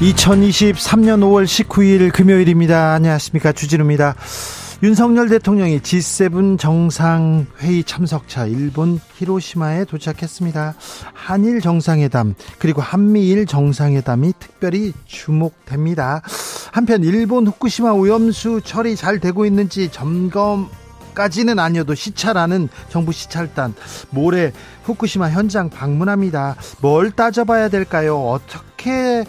2023년 5월 19일 금요일입니다. 안녕하십니까. 주진우입니다. 윤석열 대통령이 G7 정상회의 참석차 일본 히로시마에 도착했습니다. 한일 정상회담 그리고 한미일 정상회담이 특별히 주목됩니다. 한편 일본 후쿠시마 오염수 처리 잘 되고 있는지 점검 까지는 아니어도 시찰하는 정부 시찰단 모레 후쿠시마 현장 방문합니다. 뭘 따져봐야 될까요? 어떻게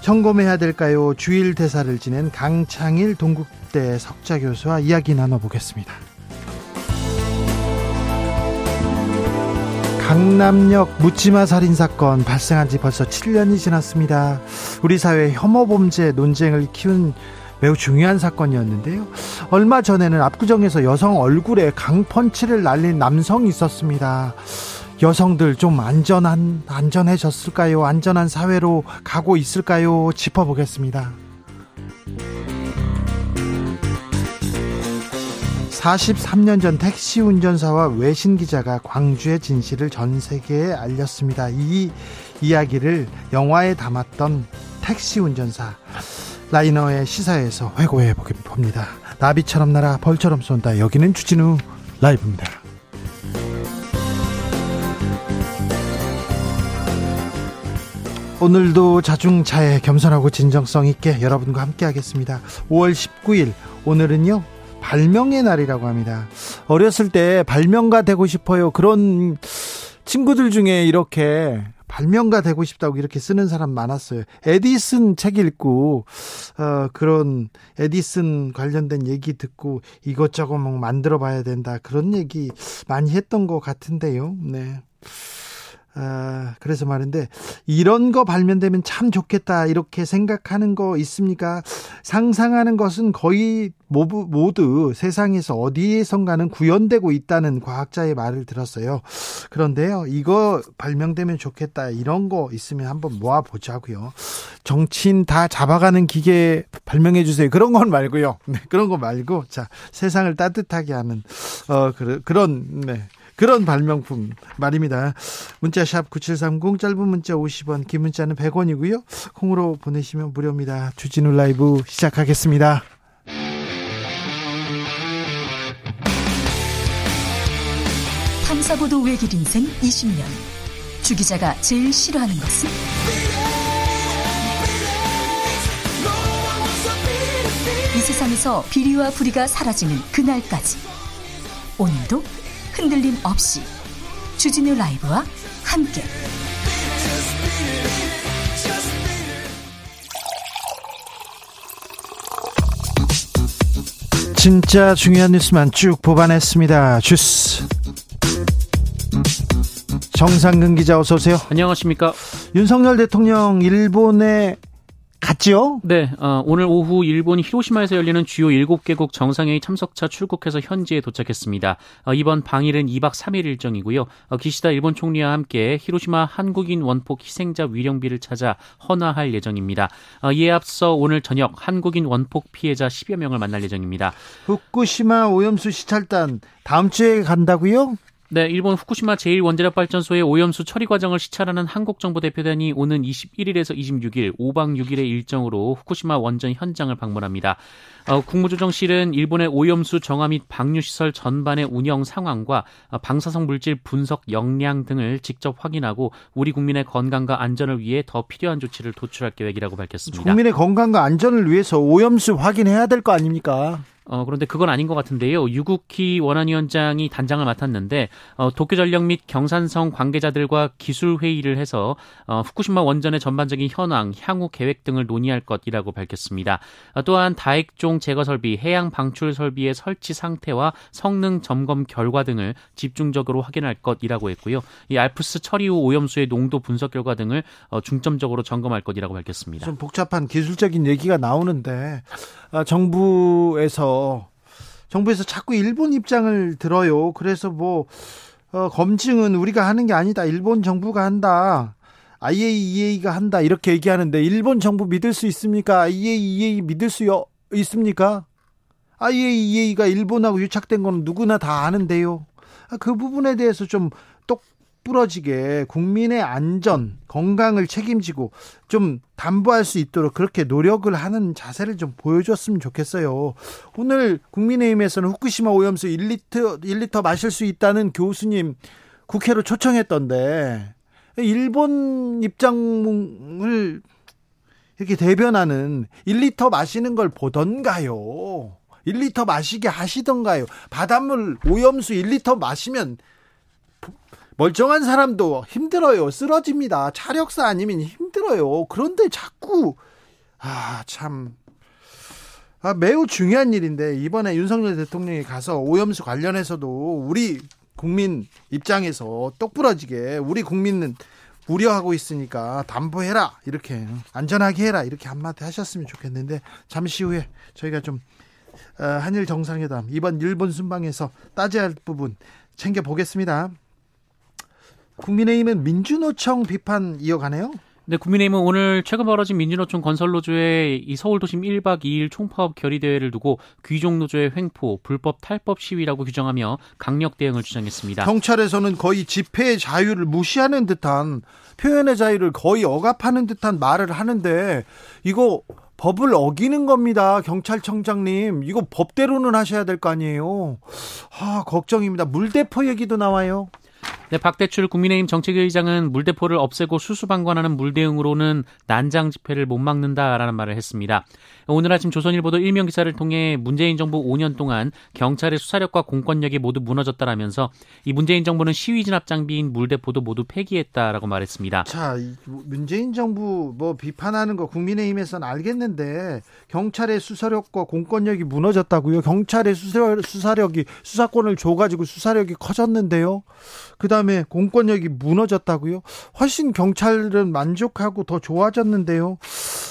점검해야 될까요? 주일 대사를 지낸 강창일 동국대 석자 교수와 이야기 나눠보겠습니다. 강남역 묻지마 살인 사건 발생한 지 벌써 7년이 지났습니다. 우리 사회 혐오 범죄 논쟁을 키운 매우 중요한 사건이었는데요. 얼마 전에는 압구정에서 여성 얼굴에 강펀치를 날린 남성이 있었습니다. 여성들 좀 안전한 안전해졌을까요? 안전한 사회로 가고 있을까요? 짚어보겠습니다. 43년 전 택시 운전사와 외신 기자가 광주의 진실을 전 세계에 알렸습니다. 이 이야기를 영화에 담았던 택시 운전사 라이너의 시사에서 회고해 봅니다. 나비처럼 날아 벌처럼 쏜다. 여기는 주진우 라이브입니다. 오늘도 자중차에 겸손하고 진정성 있게 여러분과 함께 하겠습니다. 5월 19일 오늘은요 발명의 날이라고 합니다. 어렸을 때 발명가 되고 싶어요. 그런 친구들 중에 이렇게 발명가 되고 싶다고 이렇게 쓰는 사람 많았어요. 에디슨 책 읽고 어 그런 에디슨 관련된 얘기 듣고 이것저것 막 만들어 봐야 된다. 그런 얘기 많이 했던 것 같은데요. 네. 아, 그래서 말인데 이런 거 발견되면 참 좋겠다 이렇게 생각하는 거 있습니까? 상상하는 것은 거의 모두, 모두 세상에서 어디에선가는 구현되고 있다는 과학자의 말을 들었어요. 그런데요, 이거 발명되면 좋겠다 이런 거 있으면 한번 모아 보자고요. 정치인 다 잡아가는 기계 발명해 주세요. 그런 건 말고요. 네, 그런 거 말고 자 세상을 따뜻하게 하는 어 그런 네. 그런 발명품 말입니다. 문자 샵 9730 짧은 문자 50원 긴 문자는 100원이고요. 콩으로 보내시면 무료입니다. 주진우 라이브 시작하겠습니다. 탐사보도 외길 인생 20년 주 기자가 제일 싫어하는 것은? 이 세상에서 비리와 부리가 사라지는 그날까지 오늘도 흔들림 없이 주진우 라이브와 함께 진짜 중요한 뉴스만 쭉 뽑아냈습니다. 주스 정상근 기자 어서 오세요. 안녕하십니까. 윤석열 대통령 일본에 갔죠? 네, 어, 오늘 오후 일본 히로시마에서 열리는 주요 7개국 정상회의 참석차 출국해서 현지에 도착했습니다. 어, 이번 방일은 2박 3일 일정이고요. 어, 기시다 일본 총리와 함께 히로시마 한국인 원폭 희생자 위령비를 찾아 헌화할 예정입니다. 어, 이에 앞서 오늘 저녁 한국인 원폭 피해자 10여 명을 만날 예정입니다. 후쿠시마 오염수 시찰단 다음 주에 간다고요? 네, 일본 후쿠시마 제1원자력 발전소의 오염수 처리 과정을 시찰하는 한국 정부 대표단이 오는 21일에서 26일 5박 6일의 일정으로 후쿠시마 원전 현장을 방문합니다. 어, 국무조정실은 일본의 오염수 정화 및 방류 시설 전반의 운영 상황과 방사성 물질 분석 역량 등을 직접 확인하고 우리 국민의 건강과 안전을 위해 더 필요한 조치를 도출할 계획이라고 밝혔습니다. 국민의 건강과 안전을 위해서 오염수 확인해야 될 거 아닙니까? 어, 그런데 그건 아닌 것 같은데요. 유국희 원안위원장이 단장을 맡았는데 어, 도쿄전력 및 경산성 관계자들과 기술 회의를 해서 어, 후쿠시마 원전의 전반적인 현황, 향후 계획 등을 논의할 것이라고 밝혔습니다. 어, 또한 다액종 제거 설비, 해양 방출 설비의 설치 상태와 성능 점검 결과 등을 집중적으로 확인할 것이라고 했고요. 이 알프스 처리 후 오염수의 농도 분석 결과 등을 어, 중점적으로 점검할 것이라고 밝혔습니다. 좀 복잡한 기술적인 얘기가 나오는데 아, 정부에서 정부에서 자꾸 일본 입장을 들어요. 그래서 뭐 어, 검증은 우리가 하는 게 아니다. 일본 정부가 한다. IAEA가 한다. 이렇게 얘기하는데 일본 정부 믿을 수 있습니까? IAEA 믿을 수 있습니까? IAEA가 일본하고 유착된 건 누구나 다 아는데요. 아, 그 부분에 대해서 좀 부러지게 국민의 안전, 건강을 책임지고 좀 담보할 수 있도록 그렇게 노력을 하는 자세를 좀 보여줬으면 좋겠어요. 오늘 국민의힘에서는 후쿠시마 오염수 1리터, 1리터 마실 수 있다는 교수님 국회로 초청했던데 일본 입장을 이렇게 대변하는 1리터 마시는 걸 보던가요? 1리터 마시게 하시던가요? 바닷물 오염수 1리터 마시면 멀쩡한 사람도 힘들어요. 쓰러집니다. 차력사 아니면 힘들어요. 그런데 자꾸 아, 참 아, 매우 중요한 일인데 이번에 윤석열 대통령이 가서 오염수 관련해서도 우리 국민 입장에서 똑부러지게 우리 국민은 우려하고 있으니까 담보해라 이렇게 안전하게 해라 이렇게 한마디 하셨으면 좋겠는데 잠시 후에 저희가 좀 어, 한일 정상회담 이번 일본 순방에서 따져야 할 부분 챙겨 보겠습니다. 국민의힘은 민주노총 비판 이어가네요. 네, 국민의힘은 오늘 최근 벌어진 민주노총 건설노조의 이 서울도심 1박 2일 총파업 결의대회를 두고 귀족노조의 횡포, 불법 탈법 시위라고 규정하며 강력 대응을 주장했습니다. 경찰에서는 거의 집회의 자유를 무시하는 듯한 표현의 자유를 거의 억압하는 듯한 말을 하는데 이거 법을 어기는 겁니다. 경찰청장님. 이거 법대로는 하셔야 될 거 아니에요. 아, 걱정입니다. 물대포 얘기도 나와요. 네, 박대출 국민의힘 정책의장은 물대포를 없애고 수수방관하는 물대응으로는 난장 집회를 못 막는다라는 말을 했습니다. 오늘 아침 조선일보도 일명 기사를 통해 문재인 정부 5년 동안 경찰의 수사력과 공권력이 모두 무너졌다라면서 이 문재인 정부는 시위 진압 장비인 물대포도 모두 폐기했다라고 말했습니다. 자, 문재인 정부 뭐 비판하는 거 국민의힘에서는 알겠는데 경찰의 수사력과 공권력이 무너졌다고요? 경찰의 수사력이 수사권을 줘가지고 수사력이 커졌는데요. 그다음 그다음에 공권력이 무너졌다고요? 훨씬 경찰은 만족하고 더 좋아졌는데요.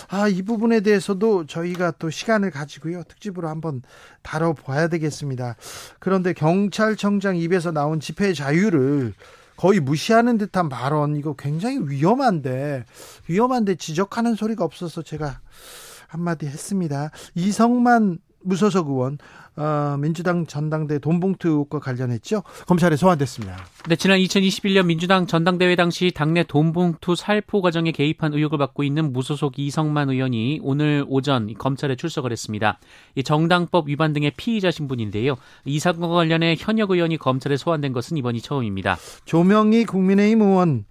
아, 이 부분에 대해서도 저희가 또 시간을 가지고요. 특집으로 한번 다뤄 봐야 되겠습니다. 그런데 경찰청장 입에서 나온 집회 자유를 거의 무시하는 듯한 발언, 이거 굉장히 위험한데, 위험한데 지적하는 소리가 없어서 제가 한마디 했습니다. 이성만 무소속 의원 어, 민주당 전당대 돈봉투 의혹과 관련했죠. 검찰에 소환됐습니다. 네, 지난 2021년 민주당 전당대회 당시 당내 돈봉투 살포 과정에 개입한 의혹을 받고 있는 무소속 이성만 의원이 오늘 오전 검찰에 출석을 했습니다. 이 정당법 위반 등의 피의자 신분인데요. 이 사건과 관련해 현역 의원이 검찰에 소환된 것은 이번이 처음입니다. 조명희 국민의힘 의원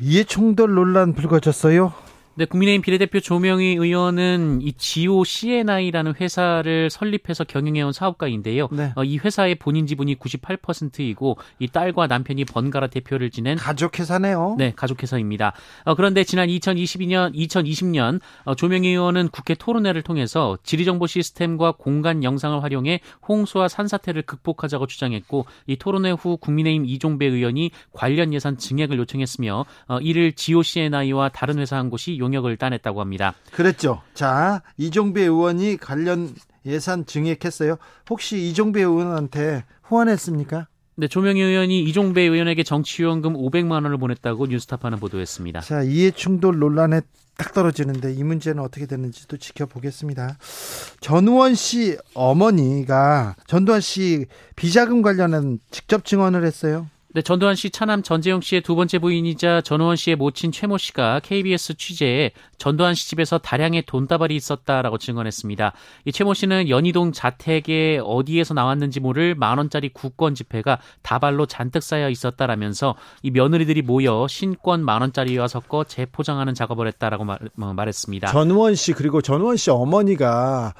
이해충돌 논란 불거졌어요. 네, 국민의힘 비례대표 조명희 의원은 이 지오 CNI라는 회사를 설립해서 경영해온 사업가인데요. 네. 어, 이 회사의 본인 지분이 98%이고 이 딸과 남편이 번갈아 대표를 지낸 가족 회사네요. 네, 가족 회사입니다. 어, 그런데 지난 2022년, 2020년 어, 조명희 의원은 국회 토론회를 통해서 지리정보 시스템과 공간 영상을 활용해 홍수와 산사태를 극복하자고 주장했고 이 토론회 후 국민의힘 이종배 의원이 관련 예산 증액을 요청했으며 어, 이를 지오 CNI와 다른 회사 한 곳이 용역을 따냈다고 합니다. 그랬죠. 자, 이종배 의원이 관련 예산 증액했어요. 혹시 이종배 의원한테 후원했습니까? 네, 조명희 의원이 이종배 의원에게 정치후원금 500만 원을 보냈다고 뉴스타파는 보도했습니다. 자, 이해충돌 논란에 딱 떨어지는데 이 문제는 어떻게 되는지도 지켜보겠습니다. 전우원 씨 어머니가 전두환 씨 비자금 관련한 직접 증언을 했어요. 네, 전두환 씨 차남 전재용 씨의 두 번째 부인이자 전우원 씨의 모친 최모 씨가 KBS 취재에 전두환 씨 집에서 다량의 돈다발이 있었다라고 증언했습니다. 이 최모 씨는 연희동 자택에 어디에서 나왔는지 모를 만 원짜리 국권 지폐가 다발로 잔뜩 쌓여 있었다라면서 이 며느리들이 모여 신권 만 원짜리와 섞어 재포장하는 작업을 했다라고 말, 뭐, 말했습니다. 전우원 씨 그리고 전우원 씨 어머니가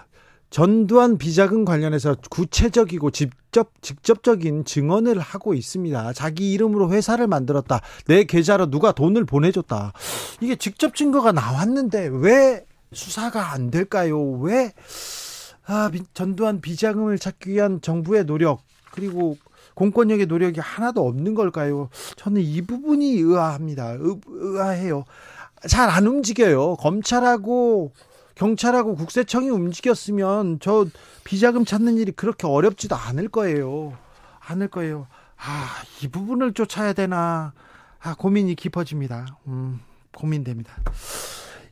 전두환 비자금 관련해서 구체적이고 직접 직접적인 증언을 하고 있습니다. 자기 이름으로 회사를 만들었다. 내 계좌로 누가 돈을 보내줬다. 이게 직접 증거가 나왔는데 왜 수사가 안 될까요? 왜 아, 전두환 비자금을 찾기 위한 정부의 노력 그리고 공권력의 노력이 하나도 없는 걸까요? 저는 이 부분이 의아합니다. 의, 의아해요. 잘 안 움직여요. 검찰하고 경찰하고 국세청이 움직였으면 저 비자금 찾는 일이 그렇게 어렵지도 않을 거예요. 않을 거예요. 아, 이 부분을 쫓아야 되나. 아, 고민이 깊어집니다. 음, 고민됩니다.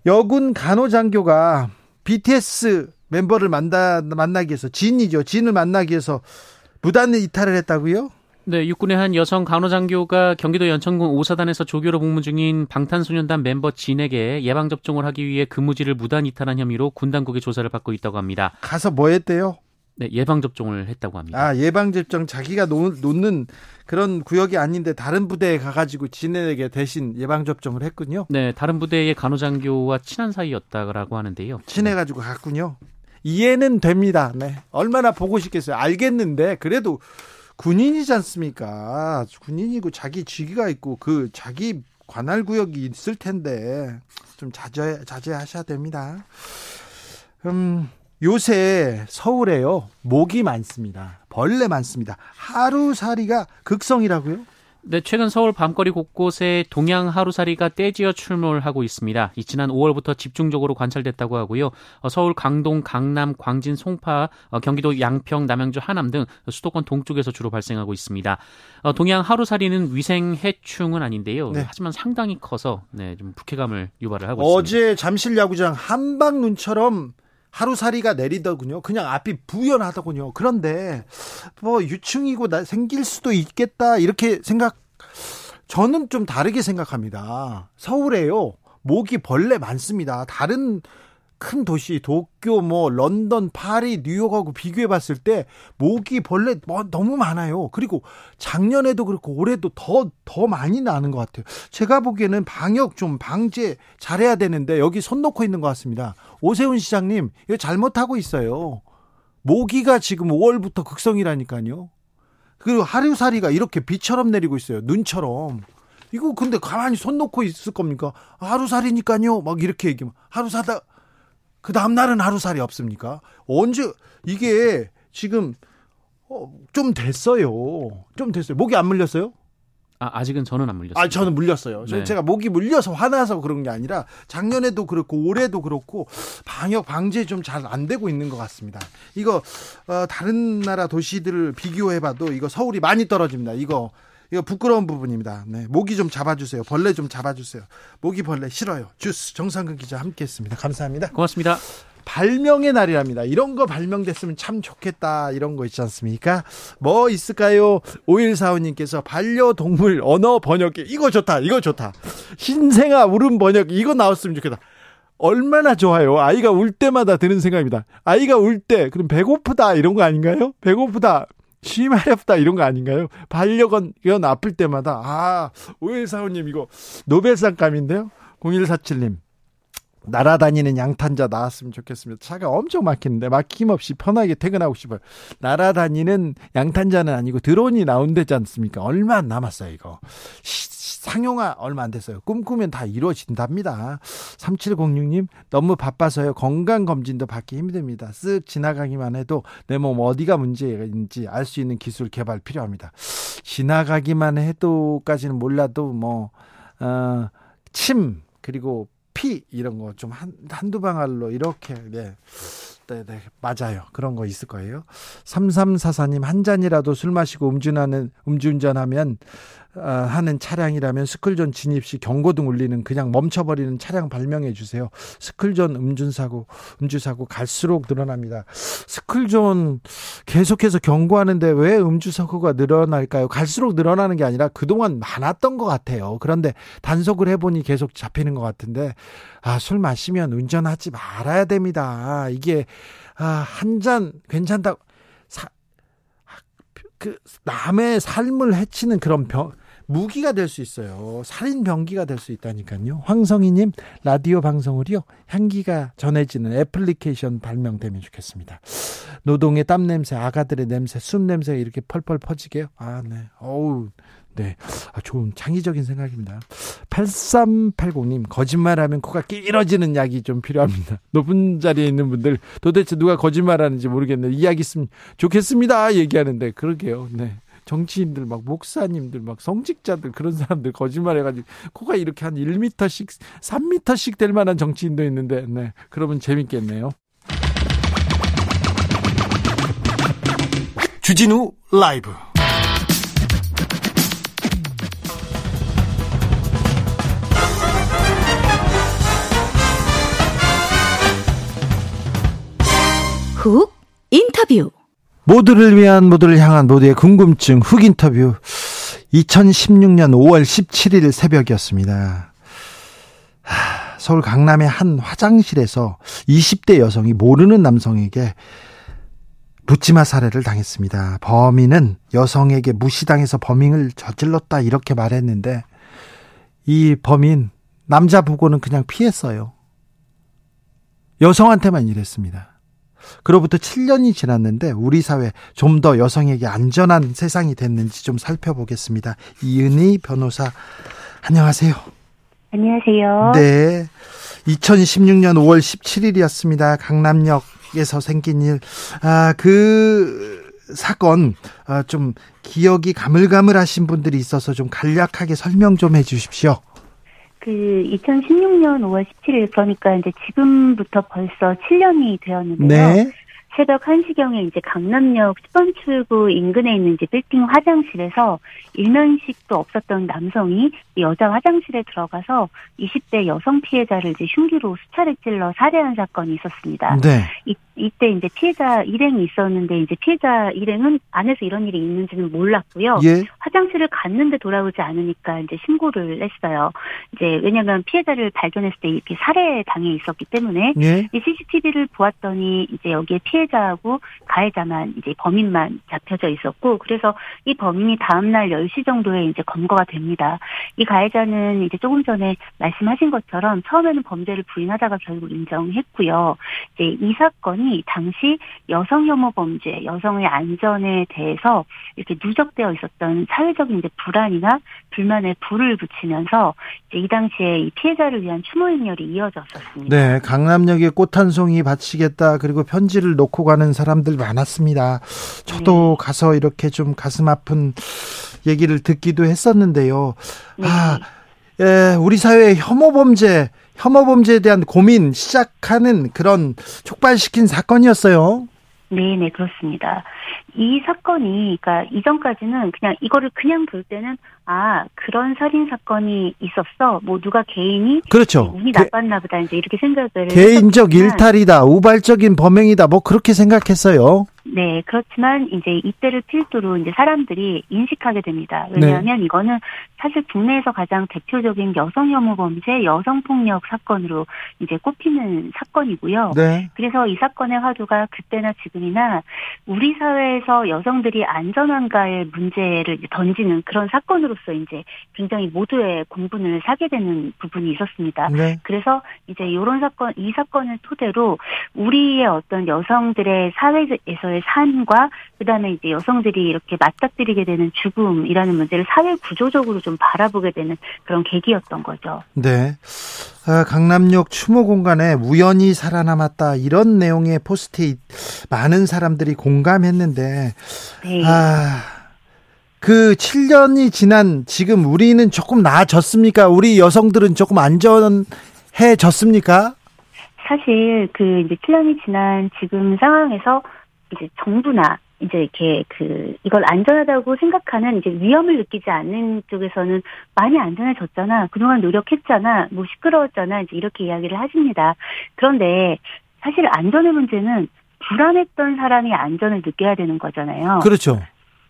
여군 간호장교가 BTS 멤버를 만나, 만나기 위해서, 진이죠. 진을 만나기 위해서 무단 이탈을 했다고요? 네, 육군의 한 여성 간호장교가 경기도 연천군 오사단에서 조교로 복무 중인 방탄소년단 멤버 진에게 예방접종을 하기 위해 근무지를 무단 이탈한 혐의로 군 당국의 조사를 받고 있다고 합니다. 가서 뭐 했대요? 네, 예방접종을 했다고 합니다. 아, 예방접종 자기가 놓, 놓는 그런 구역이 아닌데 다른 부대에 가가지고 진에게 대신 예방접종을 했군요. 네, 다른 부대의 간호장교와 친한 사이였다고 하는데요. 친해가지고 갔군요. 이해는 됩니다. 네. 얼마나 보고 싶겠어요. 알겠는데, 그래도 군인이지 않습니까? 군인이고 자기 직위가 있고 그 자기 관할 구역이 있을 텐데 좀 자제 자제하셔야 됩니다. 음, 요새 서울에요 모기 많습니다. 벌레 많습니다. 하루살이가 극성이라고요? 네, 최근 서울 밤거리 곳곳에 동양 하루살이가 떼지어 출몰하고 있습니다. 지난 5월부터 집중적으로 관찰됐다고 하고요. 어, 서울 강동, 강남, 광진, 송파, 어, 경기도 양평, 남양주, 하남 등 수도권 동쪽에서 주로 발생하고 있습니다. 어, 동양 하루살이는 위생 해충은 아닌데요. 네. 하지만 상당히 커서 네, 좀 불쾌감을 유발을 하고 어제 있습니다. 어제 잠실 야구장 한방 눈처럼 하루살이가 내리더군요. 그냥 앞이 부연하더군요. 그런데 뭐 유충이고 나 생길 수도 있겠다 이렇게 생각 저는 좀 다르게 생각합니다. 서울에요. 모기 벌레 많습니다. 다른 큰 도시 도쿄 뭐 런던 파리 뉴욕하고 비교해 봤을 때 모기 벌레 뭐 너무 많아요. 그리고 작년에도 그렇고 올해도 더더 많이 나는 것 같아요. 제가 보기에는 방역 좀 방제 잘해야 되는데 여기 손 놓고 있는 것 같습니다. 오세훈 시장님 이거 잘못하고 있어요. 모기가 지금 5월부터 극성이라니까요. 그리고 하루살이가 이렇게 비처럼 내리고 있어요. 눈처럼. 이거 근데 가만히 손 놓고 있을 겁니까? 하루살이니까요. 막 이렇게 얘기하면 하루사다 그 다음날은 하루살이 없습니까? 언제, 이게 지금, 어, 좀 됐어요. 좀 됐어요. 목이 안 물렸어요? 아, 아직은 저는 안 물렸어요. 아, 저는 물렸어요. 네. 제가 목이 물려서 화나서 그런 게 아니라 작년에도 그렇고 올해도 그렇고 방역 방제 좀 잘 안 되고 있는 것 같습니다. 이거 어, 다른 나라 도시들을 비교해봐도 이거 서울이 많이 떨어집니다. 이거 이거 부끄러운 부분입니다. 네, 모기 좀 잡아주세요. 벌레 좀 잡아주세요. 모기 벌레 싫어요. 주스 정상근 기자 함께했습니다. 감사합니다. 고맙습니다. 발명의 날이랍니다. 이런 거 발명됐으면 참 좋겠다. 이런 거 있지 않습니까? 뭐 있을까요? 5145님께서 반려동물 언어 번역기. 이거 좋다. 이거 좋다. 신생아 울음 번역기. 이거 나왔으면 좋겠다. 얼마나 좋아요. 아이가 울 때마다 드는 생각입니다. 아이가 울 때, 그럼 배고프다. 이런 거 아닌가요? 배고프다. 쉬마렵다 이런 거 아닌가요? 반려견 아플 때마다 아 오일사원님 이거 노벨상감인데요. 0147님 날아다니는 양탄자 나왔으면 좋겠습니다. 차가 엄청 막히는데 막힘없이 편하게 퇴근하고 싶어요. 날아다니는 양탄자는 아니고 드론이 나온대지 않습니까? 얼마 안 남았어요 이거. 상용화 얼마 안 됐어요. 꿈꾸면 다 이루어진답니다. 3706님, 너무 바빠서요. 건강검진도 받기 힘듭니다. 쓱 지나가기만 해도 내 몸 어디가 문제인지 알 수 있는 기술 개발 필요합니다. 지나가기만 해도까지는 몰라도 뭐, 어, 침, 그리고 피, 이런 거좀 한, 한두 방울로 이렇게, 네. 네, 네, 맞아요. 그런 거 있을 거예요. 3344님, 한 잔이라도 술 마시고 음주하는, 음주운전하면, 어, 하는 차량이라면 스쿨존 진입 시 경고등 울리는 그냥 멈춰버리는 차량 발명해 주세요. 스쿨존 음주사고, 음주사고 갈수록 늘어납니다. 스쿨존 계속해서 경고하는데 왜 음주사고가 늘어날까요? 갈수록 늘어나는 게 아니라 그동안 많았던 것 같아요. 그런데 단속을 해보니 계속 잡히는 것 같은데, 아, 술 마시면 운전하지 말아야 됩니다. 이게, 아, 한 잔 괜찮다고, 사, 그, 남의 삶을 해치는 그런 병, 무기가 될 수 있어요. 살인 병기가 될 수 있다니까요. 황성희님 라디오 방송을요 향기가 전해지는 애플리케이션 발명되면 좋겠습니다. 노동의 땀 냄새, 아가들의 냄새, 숨 냄새 이렇게 펄펄 퍼지게요. 아, 네. 어우, 네. 아, 좋은 창의적인 생각입니다. 8380님, 거짓말하면 코가 끼러지는 약이 좀 필요합니다. 높은 자리에 있는 분들, 도대체 누가 거짓말하는지 모르겠는데, 이야기 있으면 좋겠습니다. 얘기하는데, 그러게요. 네. 정치인들, 막, 목사님들, 막, 성직자들, 그런 사람들 거짓말 해가지고, 코가 이렇게 한 1m씩, 3m씩 될 만한 정치인도 있는데, 네. 그러면 재밌겠네요. 주진우 라이브 훅 인터뷰 모두를 위한 모두를 향한 모두의 궁금증 훅 인터뷰 2016년 5월 17일 새벽이었습니다. 서울 강남의 한 화장실에서 20대 여성이 모르는 남성에게 묻지마 살해를 당했습니다. 범인은 여성에게 무시당해서 범행을 저질렀다 이렇게 말했는데 이 범인 남자 보고는 그냥 피했어요. 여성한테만 이랬습니다. 그로부터 7년이 지났는데 우리 사회 좀 더 여성에게 안전한 세상이 됐는지 좀 살펴보겠습니다. 이은희 변호사 안녕하세요. 안녕하세요. 네. 2016년 5월 17일이었습니다. 강남역에서 생긴 일. 아, 그 사건 아, 좀 기억이 가물가물하신 분들이 있어서 좀 간략하게 설명 좀 해 주십시오. 그 2016년 5월 17일 그러니까 이제 지금부터 벌써 7년이 되었는데요. 네. 새벽 1시경에 이제 강남역 10번 출구 인근에 있는 이제 빌딩 화장실에서 일면식도 없었던 남성이 여자 화장실에 들어가서 20대 여성 피해자를 이제 흉기로 수차례 찔러 살해한 사건이 있었습니다. 네. 이, 이때 이제 피해자 일행이 있었는데 이제 피해자 일행은 안에서 이런 일이 있는지는 몰랐고요. 예. 화장실을 갔는데 돌아오지 않으니까 이제 신고를 했어요. 이제 왜냐하면 피해자를 발견했을 때 이렇게 살해 당해 있었기 때문에 예. 이 CCTV를 보았더니 이제 여기에 피해 자하고 가해자만 이제 범인만 잡혀져 있었고 그래서 이 범인이 다음 날 10시 정도에 이제 검거가 됩니다. 이 가해자는 이제 조금 전에 말씀하신 것처럼 처음에는 범죄를 부인하다가 결국 인정했고요. 이제 이 사건이 당시 여성 혐오 범죄, 여성의 안전에 대해서 이렇게 누적되어 있었던 사회적인 이제 불안이나 불만에 불을 붙이면서 이제 이 당시에 이 피해자를 위한 추모 행렬이 이어졌었습니다. 네, 강남역에 꽃 한 송이 바치겠다. 그리고 편지를 놓고 가는 사람들 많았습니다. 저도 네. 가서 이렇게 좀 가슴 아픈 얘기를 듣기도 했었는데요. 네. 아, 예, 우리 사회의 혐오 범죄, 혐오 범죄에 대한 고민 시작하는 그런 촉발시킨 사건이었어요. 네, 네, 그렇습니다. 이 사건이, 그러니까 이전까지는 그냥 이거를 그냥 볼 때는 아 그런 살인 사건이 있었어, 뭐 누가 개인이 그렇죠. 운이 개- 나빴나 보다 이제 이렇게 생각을 개인적 했었지만 일탈이다, 우발적인 범행이다, 뭐 그렇게 생각했어요. 네, 그렇지만 이제 이때를 필두로 이제 사람들이 인식하게 됩니다. 네. 왜냐하면 이거는 사실 국내에서 가장 대표적인 여성 혐오 범죄, 여성 폭력 사건으로 이제 꼽히는 사건이고요. 네. 그래서 이 사건의 화두가 그때나 지금이나 우리 사회에 서 여성들이 안전한가의 문제를 던지는 그런 사건으로서 이제 굉장히 모두의 공분을 사게 되는 부분이 있었습니다. 네. 그래서 이제 이런 사건, 이 사건을 토대로 우리의 어떤 여성들의 사회에서의 삶과 그다음에 이제 여성들이 이렇게 맞닥뜨리게 되는 죽음이라는 문제를 사회 구조적으로 좀 바라보게 되는 그런 계기였던 거죠. 네. 아, 강남역 추모 공간에 우연히 살아남았다 이런 내용의 포스트잇 많은 사람들이 공감했는데 네. 아, 그 7년이 지난 지금 우리는 조금 나아졌습니까? 우리 여성들은 조금 안전해졌습니까? 사실 그 이제 7년이 지난 지금 상황에서 이제 정부나 이제 이렇게 그 이걸 안전하다고 생각하는 이제 위험을 느끼지 않는 쪽에서는 많이 안전해졌잖아. 그동안 노력했잖아. 뭐 시끄러웠잖아. 이제 이렇게 이야기를 하십니다. 그런데 사실 안전의 문제는 불안했던 사람이 안전을 느껴야 되는 거잖아요. 그렇죠.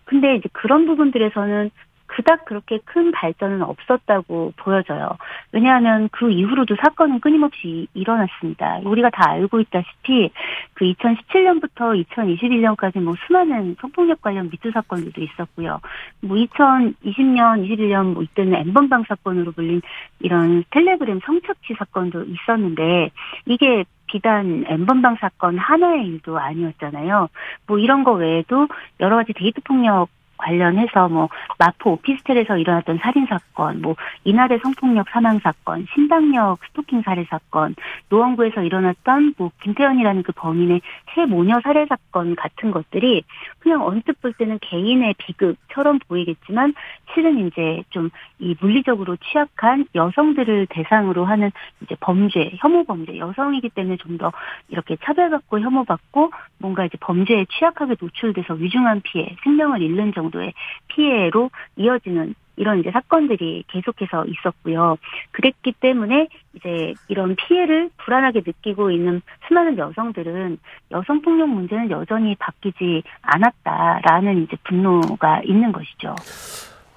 근데 이제 그런 부분들에서는 그닥 그렇게 큰 발전은 없었다고 보여져요. 왜냐하면 그 이후로도 사건은 끊임없이 일어났습니다. 우리가 다 알고 있다시피 그 2017년부터 2021년까지 뭐 수많은 성폭력 관련 미투 사건들도 있었고요. 뭐 2020년, 21년 뭐 이때는 엠번방 사건으로 불린 이런 텔레그램 성착취 사건도 있었는데 이게 비단 N번방 사건 하나의 일도 아니었잖아요. 뭐 이런 거 외에도 여러 가지 데이트 폭력 관련해서 뭐 마포 오피스텔에서 일어났던 살인 사건, 뭐 인하대 성폭력 사망 사건, 신당역 스토킹 살해 사건, 노원구에서 일어났던 뭐 김태현이라는 그 범인의 세 모녀 살해 사건 같은 것들이 그냥 언뜻 볼 때는 개인의 비극처럼 보이겠지만 실은 이제 좀 이 물리적으로 취약한 여성들을 대상으로 하는 이제 범죄, 혐오 범죄, 여성이기 때문에 좀 더 이렇게 차별받고 혐오받고 뭔가 이제 범죄에 취약하게 노출돼서 위중한 피해, 생명을 잃는 정도의 피해로 이어지는 이런 이제 사건들이 계속해서 있었고요. 그랬기 때문에 이제 이런 피해를 불안하게 느끼고 있는 수많은 여성들은 여성 폭력 문제는 여전히 바뀌지 않았다라는 이제 분노가 있는 것이죠.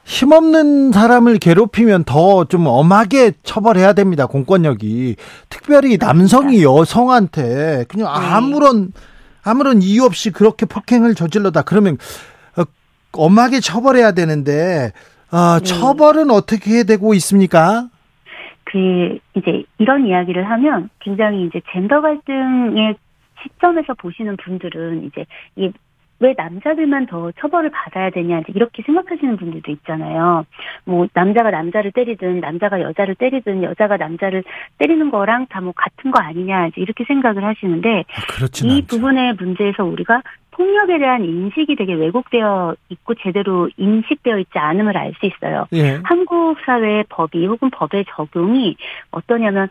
힘없는 사람을 괴롭히면 더 좀 엄하게 처벌해야 됩니다. 공권력이 특별히 남성이 여성한테 그냥 네. 아무런 아무런 이유 없이 그렇게 폭행을 저질러다 그러면 어, 엄하게 처벌해야 되는데 어, 네. 처벌은 어떻게 되고 있습니까? 그 이제 이런 이야기를 하면 굉장히 이제 젠더 갈등의 시점에서 보시는 분들은 이제 이왜 남자들만 더 처벌을 받아야 되냐 이렇게 생각하시는 분들도 있잖아요. 뭐 남자가 남자를 때리든 남자가 여자를 때리든 여자가 남자를 때리는 거랑 다 뭐 같은 거 아니냐 이제 이렇게 생각을 하시는데 아, 이 않죠. 부분의 문제에서 우리가 폭력에 대한 인식이 되게 왜곡되어 있고 제대로 인식되어 있지 않음을 알 수 있어요. 예. 한국 사회의 법이 혹은 법의 적용이 어떠냐면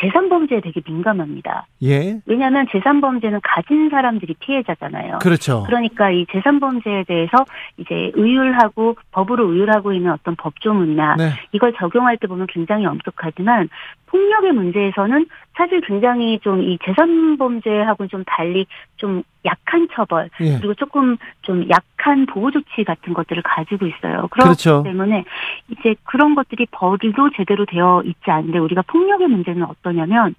재산범죄에 되게 민감합니다. 예. 왜냐하면 재산범죄는 가진 사람들이 피해자잖아요. 그렇죠. 그러니까 이 재산범죄에 대해서 이제 의율하고 법으로 의율하고 있는 어떤 법조문이나 네. 이걸 적용할 때 보면 굉장히 엄격하지만 폭력의 문제에서는 사실 굉장히 좀 이 재산 범죄하고는 좀 달리 좀 약한 처벌 예. 그리고 조금 좀 약한 보호 조치 같은 것들을 가지고 있어요. 그렇기 그렇죠. 때문에 이제 그런 것들이 법도 제대로 되어 있지 않은데 우리가 폭력의 문제는 어떠냐면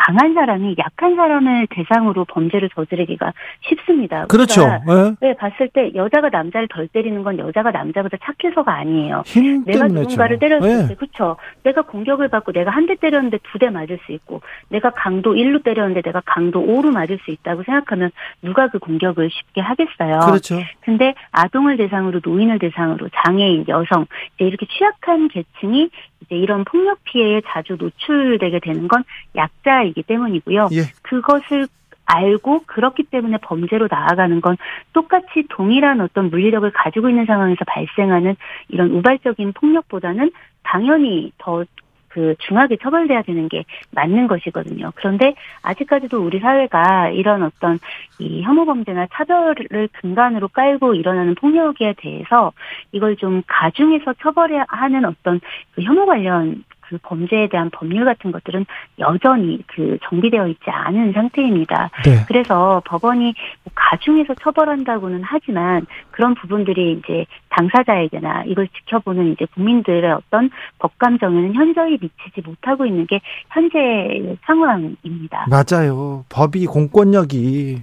강한 사람이 약한 사람을 대상으로 범죄를 저지르기가 쉽습니다. 그렇죠. 예. 네, 봤을 때 여자가 남자를 덜 때리는 건 여자가 남자보다 착해서가 아니에요. 힘 내가 누군가를 때렸을 때, 그렇죠. 내가 공격을 받고 내가 한 대 때렸는데 두 대 맞을 수 있고, 내가 강도 1로 때렸는데 내가 강도 5로 맞을 수 있다고 생각하면 누가 그 공격을 쉽게 하겠어요. 그렇죠. 근데 아동을 대상으로 노인을 대상으로 장애인, 여성 이제 이렇게 취약한 계층이 이제 이런 폭력 피해에 자주 노출되게 되는 건 약자 이기 때문이고요. 예. 그것을 알고 그렇기 때문에 범죄로 나아가는 건 똑같이 동일한 어떤 물리력을 가지고 있는 상황에서 발생하는 이런 우발적인 폭력보다는 당연히 더그 중하게 처벌돼야 되는 게 맞는 것이거든요. 그런데 아직까지도 우리 사회가 이런 어떤 이 혐오 범죄나 차별을 근간으로 깔고 일어나는 폭력에 대해서 이걸 좀 가중해서 처벌해야 하는 어떤 그 혐오 관련 그 범죄에 대한 법률 같은 것들은 여전히 그 정비되어 있지 않은 상태입니다. 네. 그래서 법원이 뭐 가중해서 처벌한다고는 하지만 그런 부분들이 이제 당사자에게나 이걸 지켜보는 이제 국민들의 어떤 법 감정에는 현저히 미치지 못하고 있는 게 현재 상황입니다. 맞아요. 법이 공권력이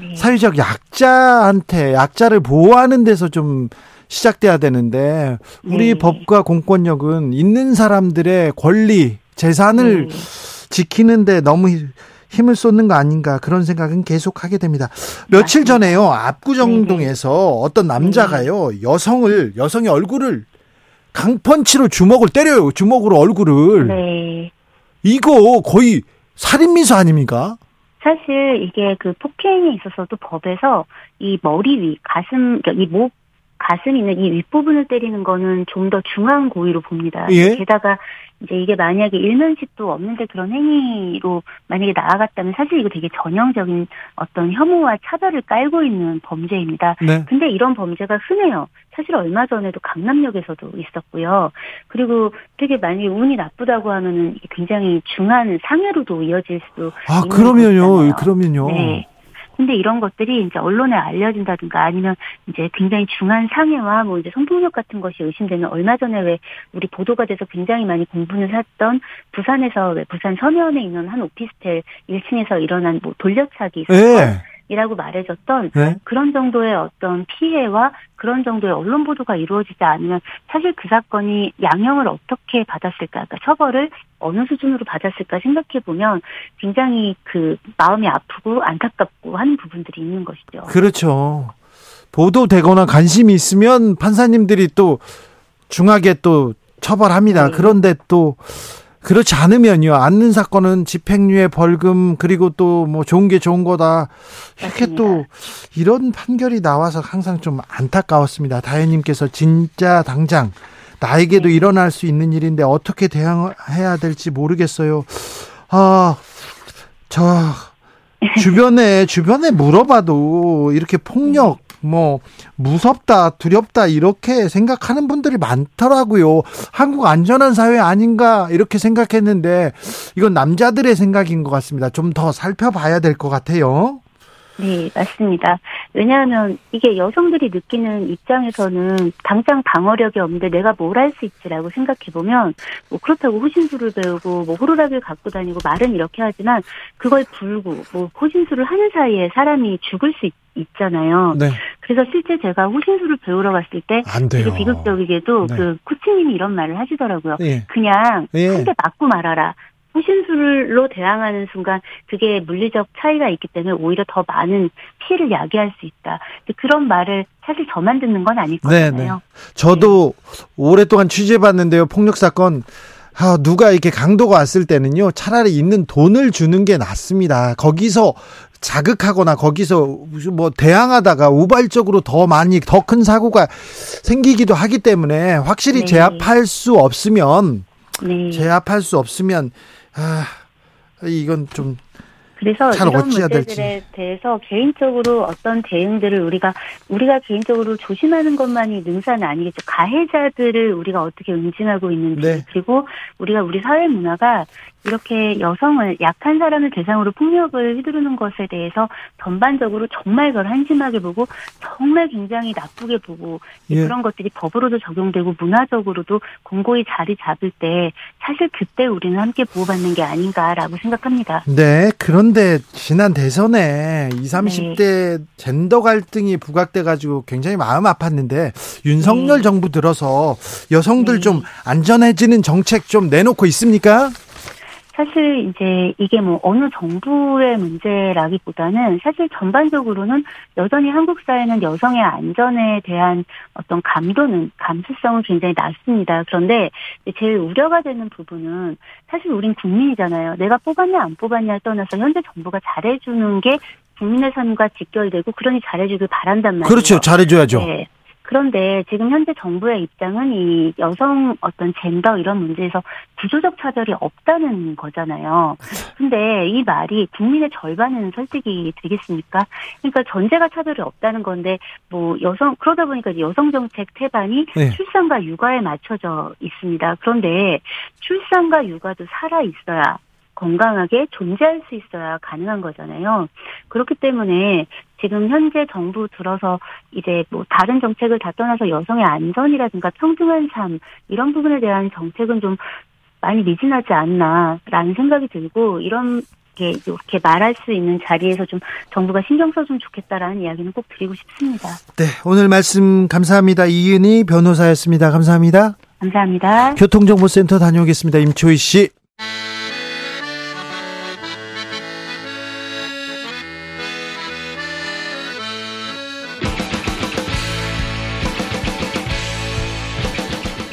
네. 사회적 약자한테 약자를 보호하는 데서 좀 시작돼야 되는데 우리 네. 법과 공권력은 있는 사람들의 권리, 재산을 네. 지키는데 너무 히- 힘을 쏟는 거 아닌가 그런 생각은 계속 하게 됩니다. 며칠. 전에요 압구정동에서 어떤 남자가요 여성을 여성의 얼굴을 강펀치로 주먹을 때려요 주먹으로 얼굴을 네. 이거 거의 살인 미수 아닙니까? 사실 이게 그 폭행에 있어서도 법에서 이 머리 위, 가슴, 그러니까 이 목, 가슴 있는 이 윗부분을 때리는 거는 좀 더 중한 고의로 봅니다. 예. 게다가 이제 이게 만약에 일면식도 없는데 그런 행위로 만약에 나아갔다면 사실 이거 되게 전형적인 어떤 혐오와 차별을 깔고 있는 범죄입니다. 네. 근데 이런 범죄가 흔해요. 사실 얼마 전에도 강남역에서도 있었고요. 그리고 되게 만약에 운이 나쁘다고 하면은 굉장히 중한 상해로도 이어질 수도 아 그러면요. 그러면요 네. 근데 이런 것들이 이제 언론에 알려진다든가 아니면 이제 굉장히 중한 상해와 뭐 이제 성폭력 같은 것이 의심되는 얼마 전에 왜 우리 보도가 돼서 굉장히 많이 공분을 샀던 부산에서 왜 부산 서면에 있는 한 오피스텔 1층에서 일어난 뭐 돌려차기 있었던 네. 이라고 말해줬던 네. 그런 정도의 어떤 피해와 그런 정도의 언론 보도가 이루어지지 않으면 사실 그 사건이 양형을 어떻게 받았을까, 그러니까 처벌을 어느 수준으로 받았을까 생각해 보면 굉장히 그 마음이 아프고 안타깝고 하는 부분들이 있는 것이죠. 그렇죠. 보도되거나 관심이 있으면 판사님들이 또 중하게 또 처벌합니다. 네. 그런데 또 그렇지 않으면요. 않는 사건은 집행유예 벌금 그리고 또 뭐 좋은 게 좋은 거다. 이렇게 맞습니다. 또 이런 판결이 나와서 항상 좀 안타까웠습니다. 다혜 님께서 진짜 당장 나에게도 네. 일어날 수 있는 일인데 어떻게 대응해야 될지 모르겠어요. 아, 저 주변에 주변에 물어봐도 이렇게 폭력 뭐 무섭다 두렵다 이렇게 생각하는 분들이 많더라고요. 한국 안전한 사회 아닌가 이렇게 생각했는데 이건 남자들의 생각인 것 같습니다. 좀 더 살펴봐야 될 것 같아요. 네, 맞습니다. 왜냐하면 이게 여성들이 느끼는 입장에서는 당장 방어력이 없는데 내가 뭘 할 수 있지라고 생각해보면 뭐 그렇다고 호신술을 배우고 뭐 호루라기를 갖고 다니고 말은 이렇게 하지만 그걸 불고 뭐 호신술을 하는 사이에 사람이 죽을 수 있, 있잖아요. 네, 그래서 실제 제가 호신술을 배우러 갔을 때안 되게. 비극적이게도 네. 그 코치님이 이런 말을 하시더라고요. 예. 그냥 예. 한대 맞고 말아라. 호신술로 대항하는 순간 그게 물리적 차이가 있기 때문에 오히려 더 많은 피해를 야기할 수 있다. 그런 말을 사실 저만 듣는 건 아닐 네, 거잖아요. 저도 오랫동안 취재해봤는데요. 폭력 사건. 아, 누가 이렇게 강도가 왔을 때는요, 차라리 있는 돈을 주는 게 낫습니다. 거기서 자극하거나 거기서 뭐 대항하다가 우발적으로 더 많이 더 큰 사고가 생기기도 하기 때문에 확실히 네. 제압할 수 없으면 네. 제압할 수 없으면 아 이건 좀 그래서 잘 이런 문제들에 대해서 개인적으로 어떤 대응들을 우리가 우리가 개인적으로 조심하는 것만이 능사는 아니겠죠. 가해자들을 우리가 어떻게 응징하고 있는지 네. 그리고 우리가 우리 사회 문화가 이렇게 여성을 약한 사람을 대상으로 폭력을 휘두르는 것에 대해서 전반적으로 정말 그걸 한심하게 보고 정말 굉장히 나쁘게 보고 예. 그런 것들이 법으로도 적용되고 문화적으로도 공고히 자리 잡을 때 사실 그때 우리는 함께 보호받는 게 아닌가라고 생각합니다. 네, 그런 데 지난 대선에 20, 30대 젠더 갈등이 부각돼 가지고 굉장히 마음 아팠는데 윤석열 네. 정부 들어서 여성들 네. 좀 안전해지는 정책 좀 내놓고 있습니까? 사실 이제 이게 뭐 어느 정부의 문제라기보다는 사실 전반적으로는 여전히 한국 사회는 여성의 안전에 대한 어떤 감도는 감수성은 굉장히 낮습니다. 그런데 제일 우려가 되는 부분은 사실 우린 국민이잖아요. 내가 뽑았냐 안 뽑았냐를 떠나서 현재 정부가 잘해주는 게 국민의 삶과 직결되고 그러니 잘해주길 바란단 말이에요. 그렇죠. 잘해줘야죠. 네. 그런데 지금 현재 정부의 입장은 이 여성 어떤 젠더 이런 문제에서 구조적 차별이 없다는 거잖아요. 근데 이 말이 국민의 절반은 설득이 되겠습니까? 그러니까 전제가 차별이 없다는 건데 뭐 여성 그러다 보니까 여성 정책 태반이 네. 출산과 육아에 맞춰져 있습니다. 그런데 출산과 육아도 살아 있어야 건강하게 존재할 수 있어야 가능한 거잖아요. 그렇기 때문에 지금 현재 정부 들어서 이제 뭐 다른 정책을 다 떠나서 여성의 안전이라든가 평등한 삶 이런 부분에 대한 정책은 좀 많이 미진하지 않나라는 생각이 들고 이런 게 이렇게 말할 수 있는 자리에서 좀 정부가 신경 써주면 좋겠다라는 이야기는 꼭 드리고 싶습니다. 네, 오늘 말씀 감사합니다. 이은희 변호사였습니다. 감사합니다. 감사합니다. 교통정보센터 다녀오겠습니다. 임초희 씨.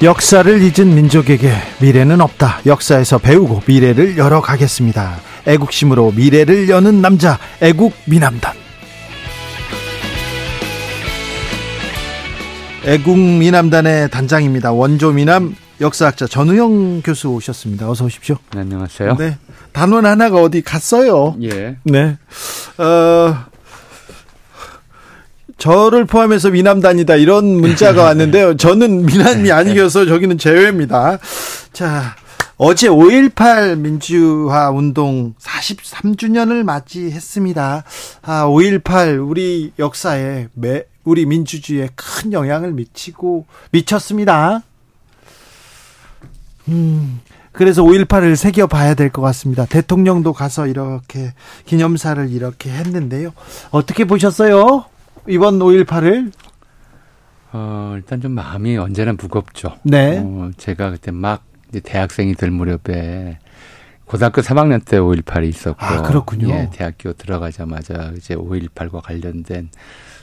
역사를 잊은 민족에게 미래는 없다. 역사에서 배우고 미래를 열어가겠습니다. 애국심으로 미래를 여는 남자, 애국 미남단. 애국 미남단의 단장입니다. 원조 미남 역사학자 전우영 교수 오셨습니다. 어서 오십시오. 네, 안녕하세요. 네. 단원 하나가 어디 갔어요? 예. 네. 어, 저를 포함해서 미남단이다 이런 문자가 왔는데요. 저는 미남이 아니어서 저기는 제외입니다. 자, 어제 5.18 민주화 운동 43주년을 맞이했습니다. 아, 5.18 우리 역사에 매, 우리 민주주의에 큰 영향을 미치고 미쳤습니다. 음, 그래서 5.18을 새겨봐야 될 것 같습니다. 대통령도 가서 이렇게 기념사를 이렇게 했는데요. 어떻게 보셨어요? 이번 5.18을? 어, 일단 좀 마음이 언제나 무겁죠. 네. 어, 제가 그때 막 이제 대학생이 될 무렵에 고등학교 3학년 때 5.18이 있었고. 아, 그렇군요. 예, 대학교 들어가자마자 이제 5.18과 관련된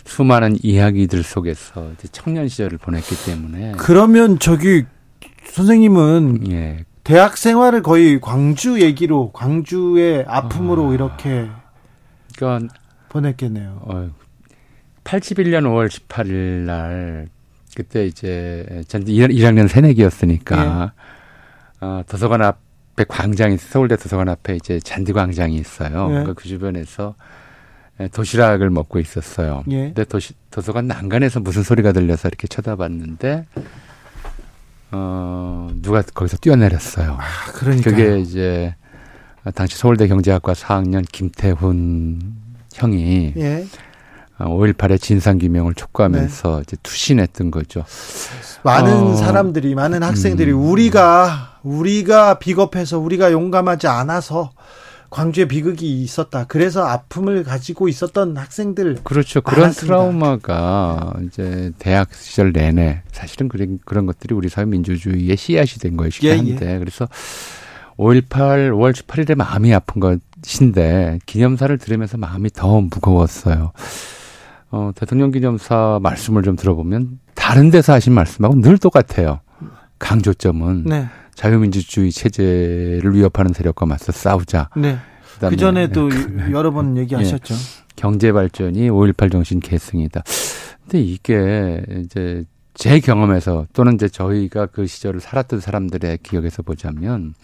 수많은 이야기들 속에서 이제 청년 시절을 보냈기 때문에. 그러면 저기 선생님은 예. 대학 생활을 거의 광주 얘기로 광주의 아픔으로 아. 이렇게 그러니까 보냈겠네요. 어, 81년 5월 18일 날 그때 이제 전 1학년 새내기였으니까 어, 도서관 앞에 광장이 서울대 도서관 앞에 이제 잔디 광장이 있어요. 예. 그러니까 그 주변에서 예, 도시락을 먹고 있었어요. 예. 근데 도시, 도서관 난간에서 무슨 소리가 들려서 이렇게 쳐다봤는데 어 누가 거기서 뛰어내렸어요. 아, 그러니까 그게 이제 당시 서울대 경제학과 4학년 김태훈 형이 예. 5.18의 진상규명을 촉구하면서 이제 투신했던 거죠. 많은 어. 사람들이 많은 학생들이 음. 우리가 우리가 비겁해서 우리가 용감하지 않아서 광주에 비극이 있었다. 그래서 아픔을 가지고 있었던 학생들 그렇죠. 그런 많았습니다. 트라우마가 이제 대학 시절 내내 사실은 그런, 그런 것들이 우리 사회 민주주의의 씨앗이 된 것이긴 예, 한데 그래서 5.18, 5월 18일에 마음이 아픈 것인데 기념사를 들으면서 마음이 더 무거웠어요. 어, 대통령 기념사 말씀을 좀 들어보면 다른 데서 하신 말씀하고 늘 똑같아요. 강조점은 네. 자유민주주의 체제를 위협하는 세력과 맞서 싸우자. 네. 그 전에도 여러 번 얘기하셨죠. 경제 발전이 5.18 정신 계승이다. 근데 이게 이제 제 경험에서 또는 이제 저희가 그 시절을 살았던 사람들의 기억에서 보자면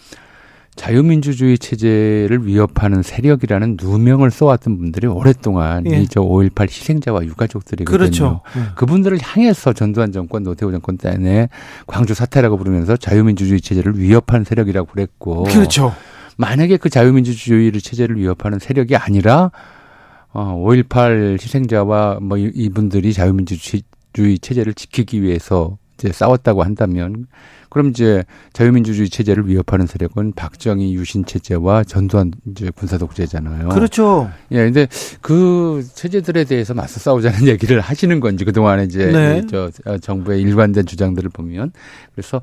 자유민주주의 체제를 위협하는 세력이라는 누명을 써왔던 분들이 오랫동안 예. 이저 5.18 희생자와 유가족들이거든요. 그렇죠. 네. 그분들을 향해서 전두환 정권, 노태우 정권 때내 광주 사태라고 부르면서 자유민주주의 체제를 위협하는 세력이라고 그랬고. 그렇죠. 만약에 그 자유민주주의 를 체제를 위협하는 세력이 아니라 어, 5.18 희생자와 뭐 이- 이분들이 자유민주주의 체제를 지키기 위해서 이제 싸웠다고 한다면 그럼 이제 자유민주주의 체제를 위협하는 세력은 박정희 유신 체제와 전두환 이제 군사 독재잖아요. 그렇죠. 예, 근데 그 체제들에 대해서 맞서 싸우자는 얘기를 하시는 건지 그동안에 이제 네. 저 어, 정부의 일관된 주장들을 보면 그래서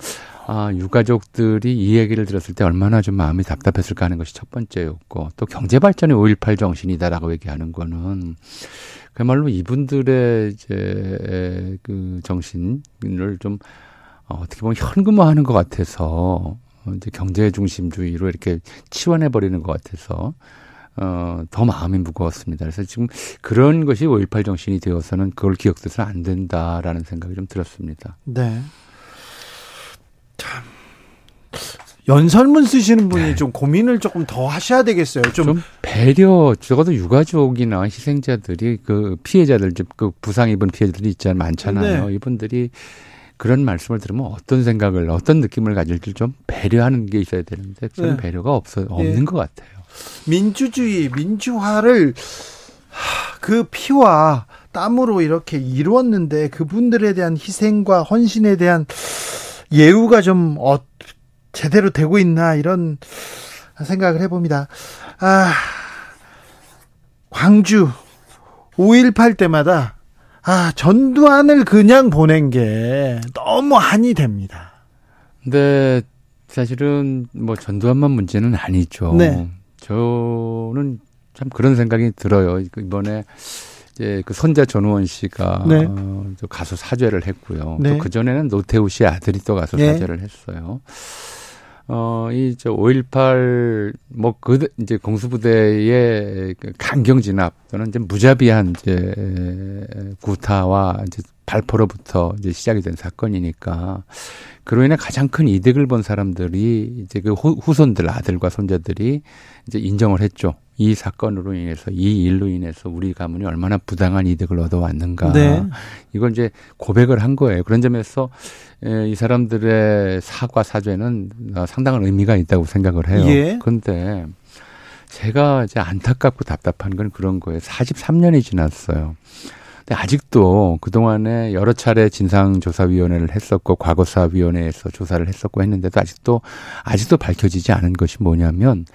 아, 유가족들이 이 얘기를 들었을 때 얼마나 좀 마음이 답답했을까 하는 것이 첫 번째였고 또 경제 발전이 5.18 정신이다라고 얘기하는 거는 그야말로 이분들의 이제 그 정신을 좀 어, 어떻게 보면 현금화하는 것 같아서 어, 이제 경제 중심주의로 이렇게 치환해 버리는 것 같아서 어, 더 마음이 무거웠습니다. 그래서 지금 그런 것이 5.18 정신이 되어서는 그걸 기억돼서는 안 된다라는 생각이 좀 들었습니다. 네. 참 연설문 쓰시는 분이 좀 고민을 조금 더 하셔야 되겠어요. 좀, 좀 배려, 적어도 유가족이나 희생자들이 그 피해자들, 그 부상 입은 피해자들이 있잖아요. 많잖아요. 네. 이분들이 그런 말씀을 들으면 어떤 생각을, 어떤 느낌을 가질지 좀 배려하는 게 있어야 되는데 그런 네. 배려가 없어, 없는 예. 것 같아요. 민주주의, 민주화를 하, 그 피와 땀으로 이렇게 이루었는데 그분들에 대한 희생과 헌신에 대한 예우가 좀 어, 제대로 되고 있나 이런 생각을 해봅니다. 아, 광주 5.18 때마다 아, 전두환을 그냥 보낸 게 너무 한이 됩니다. 근데 사실은 뭐 전두환만 문제는 아니죠. 네. 저는 참 그런 생각이 들어요. 그 이번에 이제 그 손자 전우원 씨가 네. 어, 저 가서 사죄를 했고요. 네. 또그 전에는 노태우 씨 아들이 또 가서 네. 사죄를 했어요. 어, 이, 저, 5.18, 뭐, 그, 이제 공수부대의 그 강경 진압 또는 이제 무자비한 이제 구타와 이제 발포로부터 이제 시작이 된 사건이니까 그로 인해 가장 큰 이득을 본 사람들이 이제 그 후, 후손들, 아들과 손자들이 이제 인정을 했죠. 이 사건으로 인해서 이 일로 인해서 우리 가문이 얼마나 부당한 이득을 얻어왔는가. 네. 이걸 이제 고백을 한 거예요. 그런 점에서 이 사람들의 사과 사죄는 어, 상당한 의미가 있다고 생각을 해요. 예. 그런데 제가 이제 안타깝고 답답한 건 그런 거예요. 43년이 지났어요. 근데 아직도 그동안에 여러 차례 진상조사위원회를 했었고 과거사위원회에서 조사를 했었고 했는데도 아직도 아직도 밝혀지지 않은 것이 뭐냐면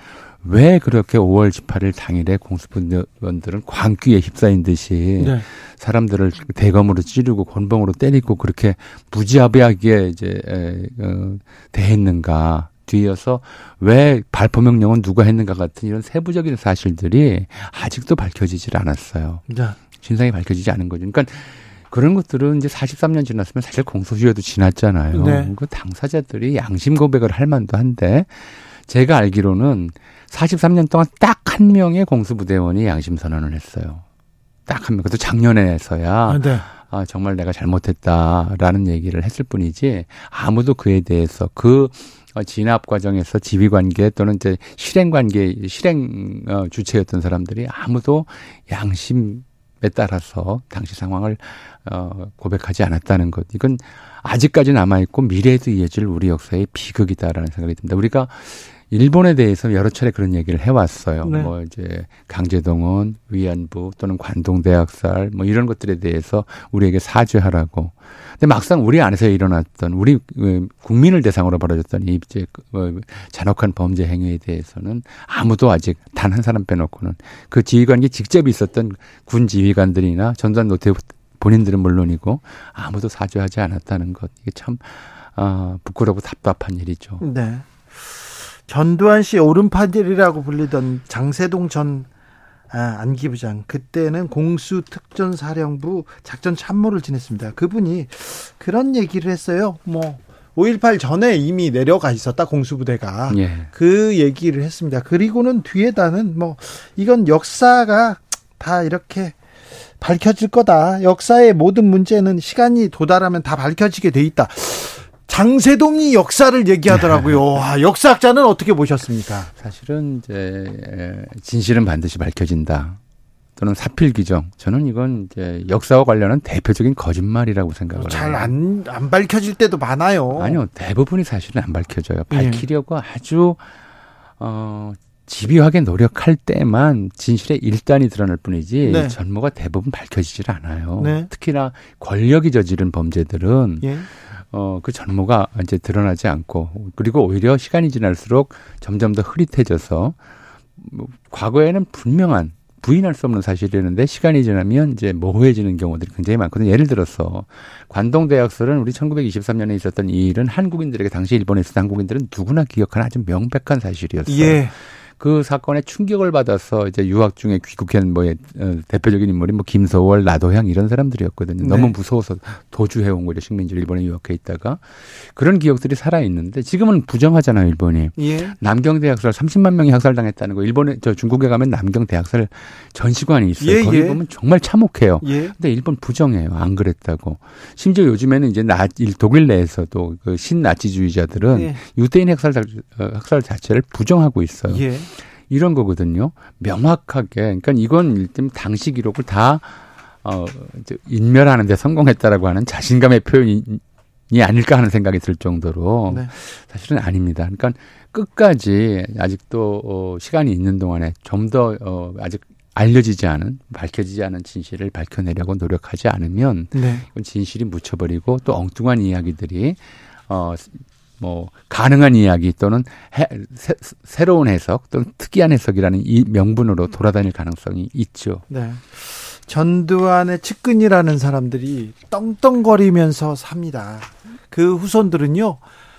왜 그렇게 5월 18일 당일에 공수부원들은 광기에 휩싸인 듯이 네. 사람들을 대검으로 찌르고 권봉으로 때리고 그렇게 무지하게 이제 에, 어, 대했는가 뒤이어서 왜 발포 명령은 누가 했는가 같은 이런 세부적인 사실들이 아직도 밝혀지질 않았어요. 자, 진상이 밝혀지지 않은 거죠. 그러니까 그런 것들은 이제 43년 지났으면 사실 공소시효도 지났잖아요. 네. 그 당사자들이 양심 고백을 할 만도 한데 제가 알기로는 43년 동안 딱 한 명의 공수부대원이 양심 선언을 했어요. 딱 한 명. 그것도 작년에서야 아, 네. 아, 정말 내가 잘못했다라는 얘기를 했을 뿐이지 아무도 그에 대해서 그 어, 진압 과정에서 지휘 관계 또는 이제 실행 관계 실행 어, 주체였던 사람들이 아무도 양심 에 따라서 당시 상황을 어, 고백하지 않았다는 것. 이건 아직까지 남아 있고 미래에도 이어질 우리 역사의 비극이다라는 생각이 듭니다. 우리가 일본에 대해서 여러 차례 그런 얘기를 해왔어요. 네. 뭐 이제 강제동원, 위안부 또는 관동대학살 뭐 이런 것들에 대해서 우리에게 사죄하라고. 근데 막상 우리 안에서 일어났던 우리 어, 국민을 대상으로 벌어졌던 이 이제 어, 잔혹한 범죄 행위에 대해서는 아무도 아직 단 한 사람 빼놓고는 그 지휘관이 직접 있었던 군 지휘관들이나 전두환 노태 본인들은 물론이고 아무도 사죄하지 않았다는 것 이게 참 아, 부끄럽고 답답한 일이죠. 네. 전두환 씨 오른팔이라고 불리던 장세동 전 아, 안기부장 그때는 공수 특전사령부 작전 참모를 지냈습니다. 그분이 그런 얘기를 했어요. 뭐 5.18 전에 이미 내려가 있었다 공수부대가 예. 그 얘기를 했습니다. 그리고는 뒤에다는 뭐 이건 역사가 다 이렇게 밝혀질 거다. 역사의 모든 문제는 시간이 도달하면 다 밝혀지게 돼 있다. 장세동이 역사를 얘기하더라고요. 와, 역사학자는 어떻게 보셨습니까? 사실은 이제 진실은 반드시 밝혀진다. 또는 사필 규정. 저는 이건 이제 역사와 관련한 대표적인 거짓말이라고 생각을. 잘안안 밝혀질 때도 많아요. 아니요, 대부분이 사실은 안 밝혀져요. 예. 밝히려고 아주 어 집요하게 노력할 때만 진실의 일단이 드러날 뿐이지 네. 전모가 대부분 밝혀지질 않아요. 네. 특히나 권력이 저지른 범죄들은 예. 어, 그 전모가 이제 드러나지 않고, 그리고 오히려 시간이 지날수록 점점 더 흐릿해져서, 뭐, 과거에는 분명한, 부인할 수 없는 사실이었는데, 시간이 지나면 이제 모호해지는 경우들이 굉장히 많거든요. 예를 들어서, 관동대학설은 우리 1923년에 있었던 이 일은 한국인들에게, 당시 일본에 있었던 한국인들은 누구나 기억하는 아주 명백한 사실이었어요. 예. 그 사건에 충격을 받아서 이제 유학 중에 귀국한 뭐 어, 대표적인 인물이 뭐 김서월, 나도향 이런 사람들이었거든요. 네. 너무 무서워서 도주해 온 거죠. 식민지로 일본에 유학해 있다가 그런 기억들이 살아 있는데 지금은 부정하잖아요. 일본이 예. 남경 대학살 30만 명이 학살당했다는 거. 일본에 저 중국에 가면 남경 대학살 전시관이 있어요. 예, 거기 예. 보면 정말 참혹해요. 예. 근데 일본 부정해요. 안 그랬다고. 심지어 요즘에는 이제 나, 일- 독일 내에서도 그 신나치주의자들은 예. 유대인 학살, 자- 어, 학살 자체를 부정하고 있어요. 예. 이런 거거든요. 명확하게. 그러니까 이건 일단 당시 기록을 다, 어, 이제 인멸하는 데 성공했다라고 하는 자신감의 표현이 아닐까 하는 생각이 들 정도로 네. 사실은 아닙니다. 그러니까 끝까지 아직도 어, 시간이 있는 동안에 좀 더 어, 아직 알려지지 않은 밝혀지지 않은 진실을 밝혀내려고 노력하지 않으면 네. 진실이 묻혀버리고 또 엉뚱한 이야기들이 어 뭐 가능한 이야기 또는 해, 새, 새로운 해석 또는 특이한 해석이라는 이 명분으로 돌아다닐 가능성이 있죠. 네. 전두환의 측근이라는 사람들이 떵떵거리면서 삽니다. 그 후손들은요,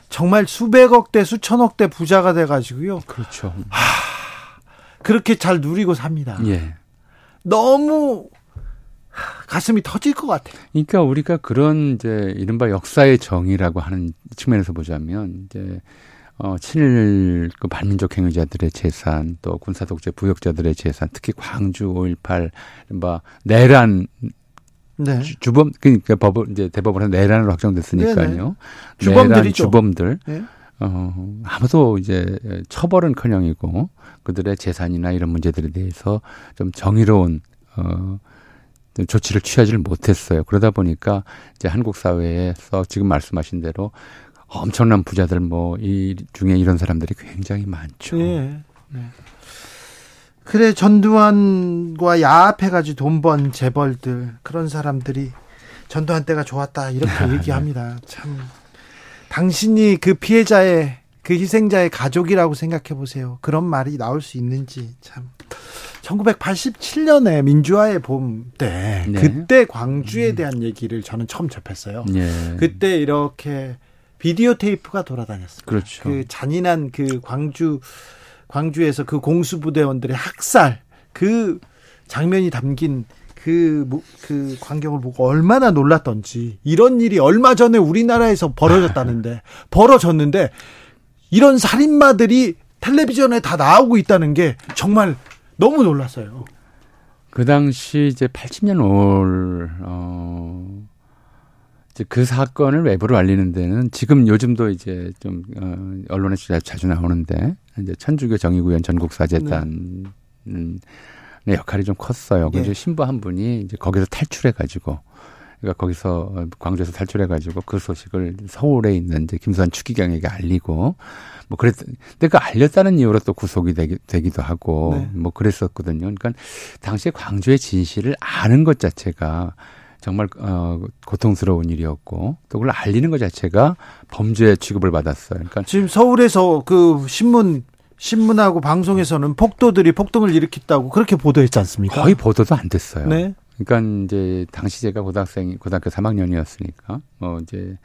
정말 수백억 대 수천억 대 부자가 돼 가지고요, 그렇죠. 그렇게 잘 누리고 삽니다. 예. 너무 가슴이 터질 것 같아요. 그러니까 우리가 그런 이제 이른바 역사의 정의라고 하는 측면에서 보자면 이제 어 친일 그 반민족 행위자들의 재산 또 군사 독재 부역자들의 재산 특히 광주 5.18 이른바 내란 네. 주- 주범 그러니까 법을 이제 대법원에서 내란으로 확정됐으니까요. 주범들이죠. 내란 주범들 네. 어, 아무도 이제 처벌은 커녕이고 그들의 재산이나 이런 문제들에 대해서 좀 정의로운 어, 조치를 취하지를 못했어요. 그러다 보니까 이제 한국 사회에서 지금 말씀하신 대로 엄청난 부자들 뭐 이 중에 이런 사람들이 굉장히 많죠. 네. 네. 그래 전두환과 야합해가지고 돈 번 재벌들 그런 사람들이 전두환 때가 좋았다 이렇게 얘기합니다. 참 당신이 그 피해자의 그 희생자의 가족이라고 생각해 보세요. 그런 말이 나올 수 있는지 참. 1987년에 민주화의 봄 때, 네. 그때 광주에 음. 대한 얘기를 저는 처음 접했어요. 네. 그때 이렇게 비디오 테이프가 돌아다녔어요. 그렇죠. 그 잔인한 그 광주, 광주에서 그 공수부대원들의 학살, 그 장면이 담긴 그, 그 광경을 보고 얼마나 놀랐던지, 이런 일이 얼마 전에 우리나라에서 벌어졌다는데, 벌어졌는데, 이런 살인마들이 텔레비전에 다 나오고 있다는 게 정말 너무 놀랐어요. 그 당시 이제 80년 5월, 어, 이제 그 사건을 외부로 알리는 데는 지금 요즘도 이제 좀, 어, 언론에 자주 나오는데, 이제 천주교 정의구현 전국사재단, 네. 역할이 좀 컸어요. 그래서 네. 신부 한 분이 이제 거기서 탈출해가지고, 그러니까 거기서 광주에서 탈출해가지고 그 소식을 서울에 있는 이제 김수환 추기경에게 알리고 뭐 그랬, 근데 그 알렸다는 이유로 또 구속이 되기, 되기도 하고 네. 뭐 그랬었거든요. 그러니까 당시에 광주의 진실을 아는 것 자체가 정말 어 고통스러운 일이었고 또 그걸 알리는 것 자체가 범죄 취급을 받았어요. 그러니까 지금 서울에서 그 신문 신문하고 방송에서는 폭도들이 폭동을 일으켰다고 그렇게 보도했지 않습니까? 거의 보도도 안 됐어요. 네. 그러니까 이제 당시 제가 고등학생 고등학교 3학년이었으니까 뭐 이제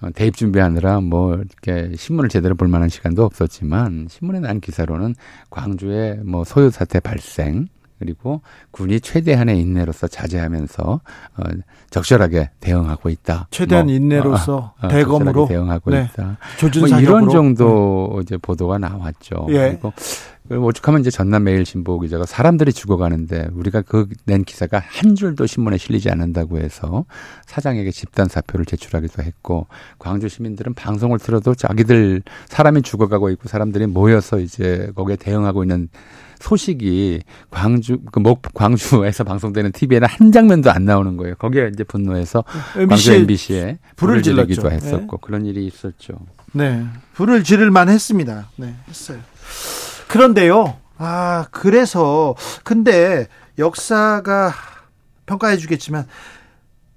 어, 대입 준비하느라 뭐 이렇게 신문을 제대로 볼 만한 시간도 없었지만 신문에 난 기사로는 광주에 뭐 소요 사태 발생 그리고 군이 최대한의 인내로서 자제하면서 어, 적절하게 대응하고 있다. 최대한 뭐, 인내로서 어, 어, 대검으로 대응하고 네. 있다. 뭐 이런 정도 네. 이제 보도가 나왔죠. 예. 그리고 오죽하면 이제 전남 매일 신보 기자가 사람들이 죽어가는데 우리가 그 낸 기사가 한 줄도 신문에 실리지 않는다고 해서 사장에게 집단 사표를 제출하기도 했고 광주 시민들은 방송을 틀어도 자기들 사람이 죽어가고 있고 사람들이 모여서 이제 거기에 대응하고 있는 소식이 광주 그목 광주에서 방송되는 TV에는 한 장면도 안 나오는 거예요. 거기에 이제 분노해서 MBC 광주 MBC에 불을 지르기도 했었고 네. 그런 일이 있었죠. 네, 불을 지를 만했습니다. 네, 했어요. 그런데요. 아, 그래서 근데 역사가 평가해 주겠지만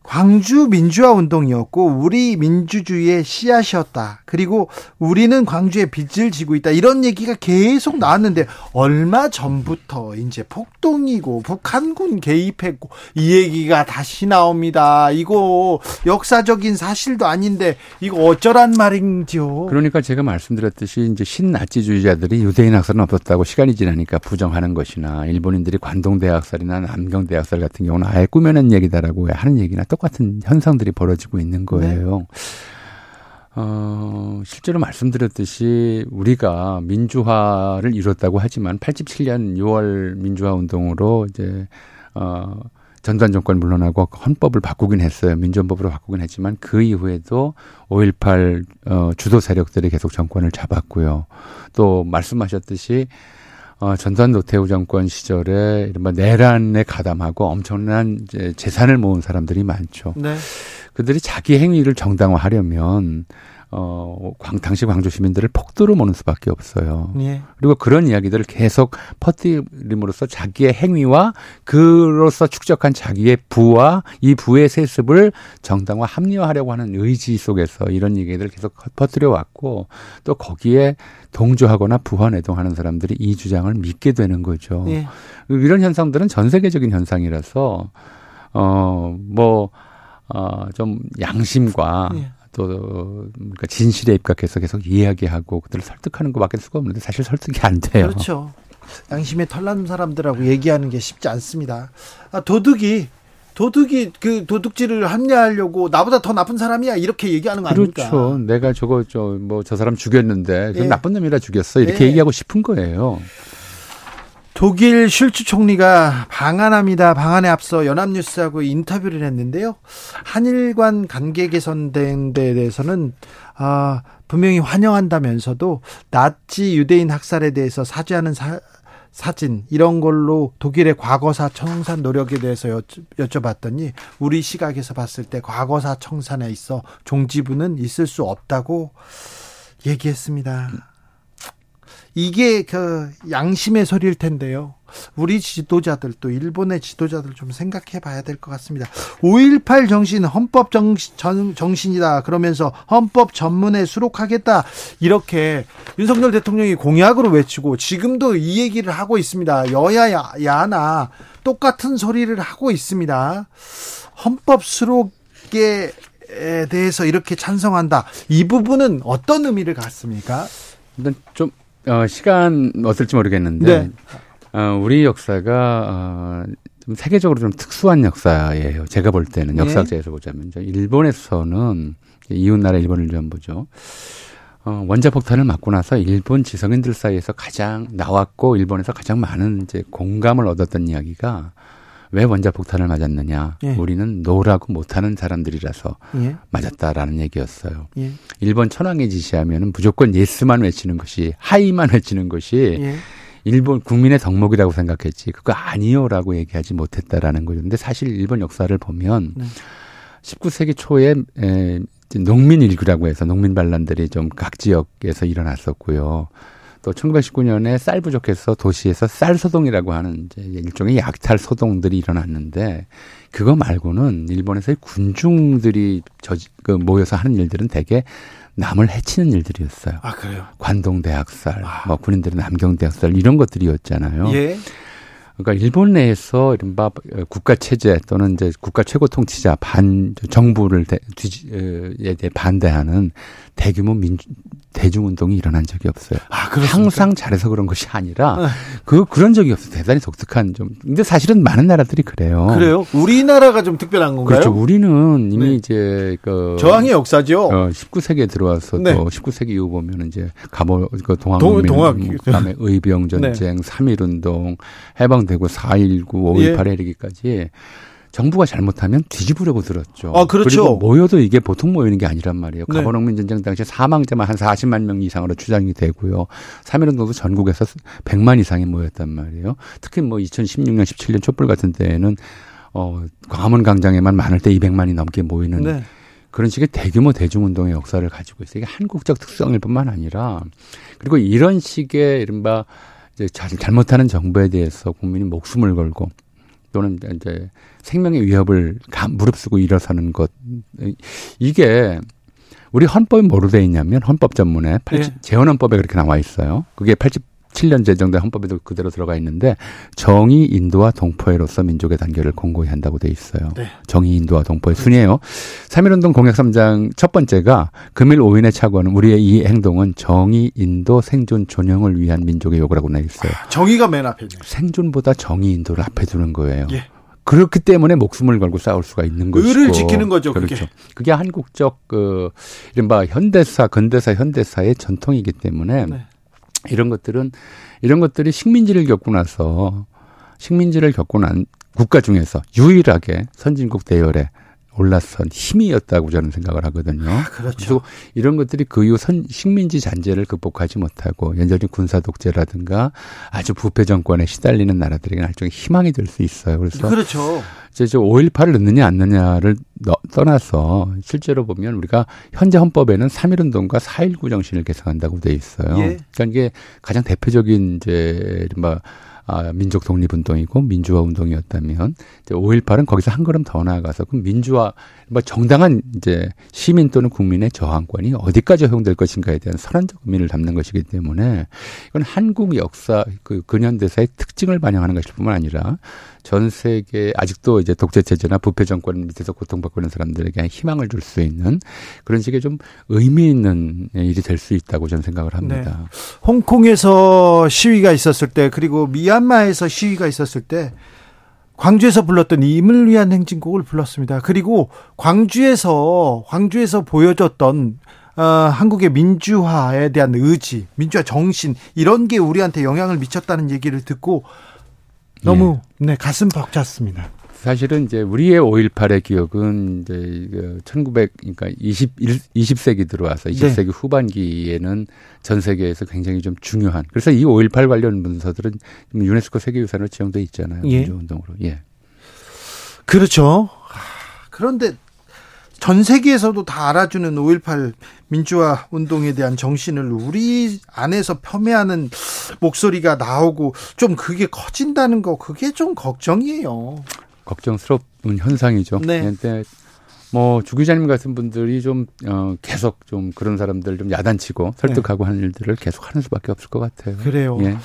광주 민주화 운동이었고 우리 민주주의의 씨앗이었다. 그리고 우리는 광주에 빚을 지고 있다. 이런 얘기가 계속 나왔는데 얼마 전부터 이제 폭동이고 북한군 개입했고 이 얘기가 다시 나옵니다. 이거 역사적인 사실도 아닌데 이거 어쩌란 말인지요. 그러니까 제가 말씀드렸듯이 이제 신나치주의자들이 유대인 학살은 없었다고 시간이 지나니까 부정하는 것이나 일본인들이 관동대 학살이나 남경대 학살 같은 경우는 아예 꾸며낸 얘기다라고 하는 얘기나 똑 똑같은 현상들이 벌어지고 있는 거예요. 네. 어, 실제로 말씀드렸듯이 우리가 민주화를 이뤘다고 하지만 87년 6월 민주화 운동으로 이제 어 전두환 정권 물러나고 헌법을 바꾸긴 했어요. 민주헌법으로 바꾸긴 했지만 그 이후에도 5.18 어, 주도 세력들이 계속 정권을 잡았고요. 또 말씀하셨듯이 어, 전두환 노태우 정권 시절에 이른바 내란에 가담하고 엄청난 이제 재산을 모은 사람들이 많죠. 네. 그들이 자기 행위를 정당화하려면 어, 광, 당시 광주 시민들을 폭도로 모는 수밖에 없어요. 예. 그리고 그런 이야기들을 계속 퍼뜨림으로써 자기의 행위와 그로서 축적한 자기의 부와 이 부의 세습을 정당화 합리화하려고 하는 의지 속에서 이런 얘기들을 계속 퍼뜨려 왔고 또 거기에 동조하거나 부화내동하는 사람들이 이 주장을 믿게 되는 거죠. 예. 이런 현상들은 전 세계적인 현상이라서 어 뭐 어, 좀 양심과 예. 또 그러니까 진실에 입각해서 계속 이야기하고 그들을 설득하는 것밖에 수가 없는데 사실 설득이 안 돼요. 그렇죠. 양심에 털난 사람들하고 얘기하는 게 쉽지 않습니다. 아, 도둑이 도둑이 그 도둑질을 합리화하려고 나보다 더 나쁜 사람이야 이렇게 얘기하는 거 아닙니까? 그렇죠. 내가 저거 저 뭐 저 사람 죽였는데 그 예. 나쁜 놈이라 죽였어 이렇게 예. 얘기하고 싶은 거예요. 독일 슐츠 총리가 방한합니다. 방한에 앞서 연합뉴스하고 인터뷰를 했는데요. 한일 관 관계 개선된 데 대해서는 아, 분명히 환영한다면서도 나치 유대인 학살에 대해서 사죄하는 사, 사진 이런 걸로 독일의 과거사 청산 노력에 대해서 여쭤, 봤더니 우리 시각에서 봤을 때 과거사 청산에 있어 종지부는 있을 수 없다고 얘기했습니다. 이게 그 양심의 소리일 텐데요. 우리 지도자들 또 일본의 지도자들 좀 생각해 봐야 될 것 같습니다. 5.18 정신 헌법 정신, 정신이다. 그러면서 헌법 전문에 수록하겠다. 이렇게 윤석열 대통령이 공약으로 외치고 지금도 이 얘기를 하고 있습니다. 여야 야나 똑같은 소리를 하고 있습니다. 헌법 수록에 대해서 이렇게 찬성한다. 이 부분은 어떤 의미를 갖습니까? 일단 좀 어, 시간 어떨지 모르겠는데 네. 어, 우리 역사가 어, 좀 세계적으로 좀 특수한 역사예요. 제가 볼 때는 네. 역사학자에서 보자면 일본에서는 이웃 나라 일본을 좀 보죠. 어, 원자 폭탄을 맞고 나서 일본 지성인들 사이에서 가장 나왔고 일본에서 가장 많은 이제 공감을 얻었던 이야기가 왜 원자 폭탄을 맞았느냐? 예. 우리는 no라고 못하는 사람들이라서 예. 맞았다라는 얘기였어요. 예. 일본 천황이 지시하면 무조건 yes만 외치는 것이 はい만 외치는 것이 예. 일본 국민의 덕목이라고 생각했지 그거 아니요라고 얘기하지 못했다라는 거죠. 근데 사실 일본 역사를 보면 네. 19세기 초에 에, 농민 いっき라고 해서 농민 반란들이 좀 각 지역에서 일어났었고요. 또 1919년에 쌀 부족해서 도시에서 쌀 소동이라고 하는 이제 일종의 약탈 소동들이 일어났는데 그거 말고는 일본에서의 군중들이 저, 그 모여서 하는 일들은 대개 남을 해치는 일들이었어요. 아, 그래요? 관동 대학살, 아. 뭐 군인들의 남경 대학살 이런 것들이었잖아요. 예. 그러니까 일본 내에서 이른바 국가 체제 또는 이제 국가 최고 통치자 반 정부를 대, 뒤에 대해 반대하는 대규모 민 대중운동이 일어난 적이 없어요. 아, 항상 잘해서 그런 것이 아니라 네. 그 그런 적이 없어요. 대단히 독특한 좀. 근데 사실은 많은 나라들이 그래요. 그래요? 우리나라가 좀 특별한 건가요? 그렇죠. 우리는 이미 네. 이제 그 저항의 역사죠. 어, 19세기에 들어와서 네. 또 19세기 이후 보면 이제 가보 그 동학민족 동학, 그다음에 의병 전쟁, 네. 3.1 운동, 해방되고 4.19, 5.18에 예. 이르기까지 정부가 잘못하면 뒤집으려고 들었죠. 아, 그렇죠. 그리고 모여도 이게 보통 모이는 게 아니란 말이에요. 네. 가보농민 전쟁 당시에 사망자만 한 40만 명 이상으로 추정이 되고요. 3.1운동도 전국에서 100만 이상이 모였단 말이에요. 특히 뭐 2016년, 17년 촛불 같은 때에는 어, 광화문 광장에만 많을 때 200만이 넘게 모이는 네. 그런 식의 대규모 대중운동의 역사를 가지고 있어요. 이게 한국적 특성일 뿐만 아니라 그리고 이런 식의 이른바 이제 잘못하는 정부에 대해서 국민이 목숨을 걸고 또는 이제 생명의 위협을 무릅쓰고 일어서는 것 이게 우리 헌법이 뭐로 돼 있냐면 헌법 전문에 80, 네. 재헌헌법에 그렇게 나와 있어요. 그게 87년 제정된 헌법에도 그대로 들어가 있는데 정의 인도와 동포애로서 민족의 단결을 공고히 한다고 돼 있어요. 네. 정의 인도와 동포의 그렇죠. 순이에요. 3.1운동 공약 3장 첫 번째가 금일 5인의 착오는 우리의 이 행동은 정의 인도 생존 존영을 위한 민족의 요구라고 나 있어요. 정의가 맨 앞에 있네요. 생존보다 정의 인도를 앞에 두는 거예요. 예. 그렇기 때문에 목숨을 걸고 싸울 수가 있는 것이고 의를 지키는 거죠. 그렇죠. 그게, 그게 한국적 그 이른바 현대사, 근대사, 현대사의 전통이기 때문에 네. 이런 것들은 이런 것들이 식민지를 겪고 나서 식민지를 겪고 난 국가 중에서 유일하게 선진국 대열에 올라선 힘이었다고 저는 생각을 하거든요. 아, 그렇죠. 이런 것들이 그 이후 선, 식민지 잔재를 극복하지 못하고 연전히 군사 독재라든가 아주 부패 정권에 시달리는 나라들에게 나중에 희망이 될 수 있어요. 그래서 그렇죠. 이제 저 5.18을 넣느냐 안 넣느냐를 떠나서 실제로 보면 우리가 현재 헌법에는 3.1운동과 4.19 정신을 개성한다고 돼 있어요. 예. 그러니까 이게 가장 대표적인 이제 뭐 아, 민족 독립운동이고 민주화 운동이었다면 이제 5.18은 거기서 한 걸음 더 나아가서 그 민주화 뭐 정당한 이제 시민 또는 국민의 저항권이 어디까지 허용될 것인가에 대한 선언적 의미를 담는 것이기 때문에 이건 한국 역사 그 근현대사의 특징을 반영하는 것일 뿐만 아니라 전 세계 아직도 이제 독재 체제나 부패 정권 밑에서 고통받고 있는 사람들에게 희망을 줄 수 있는 그런 식의 좀 의미 있는 일이 될 수 있다고 저는 생각을 합니다. 네. 홍콩에서 시위가 있었을 때 그리고 미얀마에서 시위가 있었을 때 광주에서 불렀던 임을 위한 행진곡을 불렀습니다. 그리고 광주에서 광주에서 보여줬던 어, 한국의 민주화에 대한 의지, 민주화 정신 이런 게 우리한테 영향을 미쳤다는 얘기를 듣고 너무 네, 가슴 벅찼습니다. 사실은 이제 우리의 5.18의 기억은 이제 1900 그러니까 21 20세기 들어와서 20세기 네. 후반기에는 전 세계에서 굉장히 좀 중요한. 그래서 이 5.18 관련 문서들은 유네스코 세계유산으로 지정돼 있잖아요. 예. 민주운동으로. 예. 그렇죠. 그런데 전 세계에서도 다 알아주는 5.18 민주화 운동에 대한 정신을 우리 안에서 폄훼하는 목소리가 나오고 좀 그게 커진다는 거 그게 좀 걱정이에요. 걱정스러운 현상이죠. 네. 근데 뭐주 기자님 같은 분들이 좀 어, 계속 좀 그런 사람들 좀 야단치고 설득하고 네. 하는 일들을 계속 하는 수밖에 없을 것 같아요. 그래요. 예.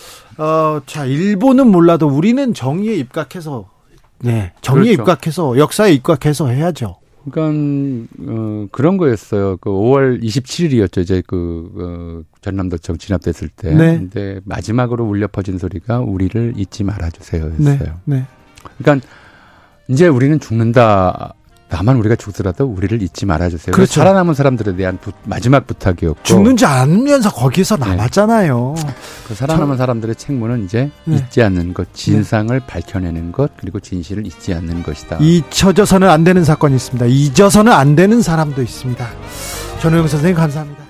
어, 자 일본은 몰라도 우리는 정의에 입각해서 네 정의에 그렇죠. 입각해서 역사에 입각해서 해야죠. 그러니까 어, 그런 거였어요. 그 5월 27일이었죠. 이제 그 어, 전남도청 진압됐을 때. 네. 근데 마지막으로 울려 퍼진 소리가 우리를 잊지 말아 주세요였어요. 네. 네. 그러니까 이제 우리는 죽는다. 다만 우리가 죽더라도 우리를 잊지 말아주세요. 그렇죠. 살아남은 사람들에 대한 부, 마지막 부탁이었고 죽는지 않으면서 거기서 네. 남았잖아요. 네. 그 살아남은 참... 사람들의 책무는 이제 네. 잊지 않는 것, 진상을 네. 밝혀내는 것, 그리고 진실을 잊지 않는 것이다. 잊혀져서는 안 되는 사건이 있습니다. 잊어서는 안 되는 사람도 있습니다. 전호영 선생님 감사합니다.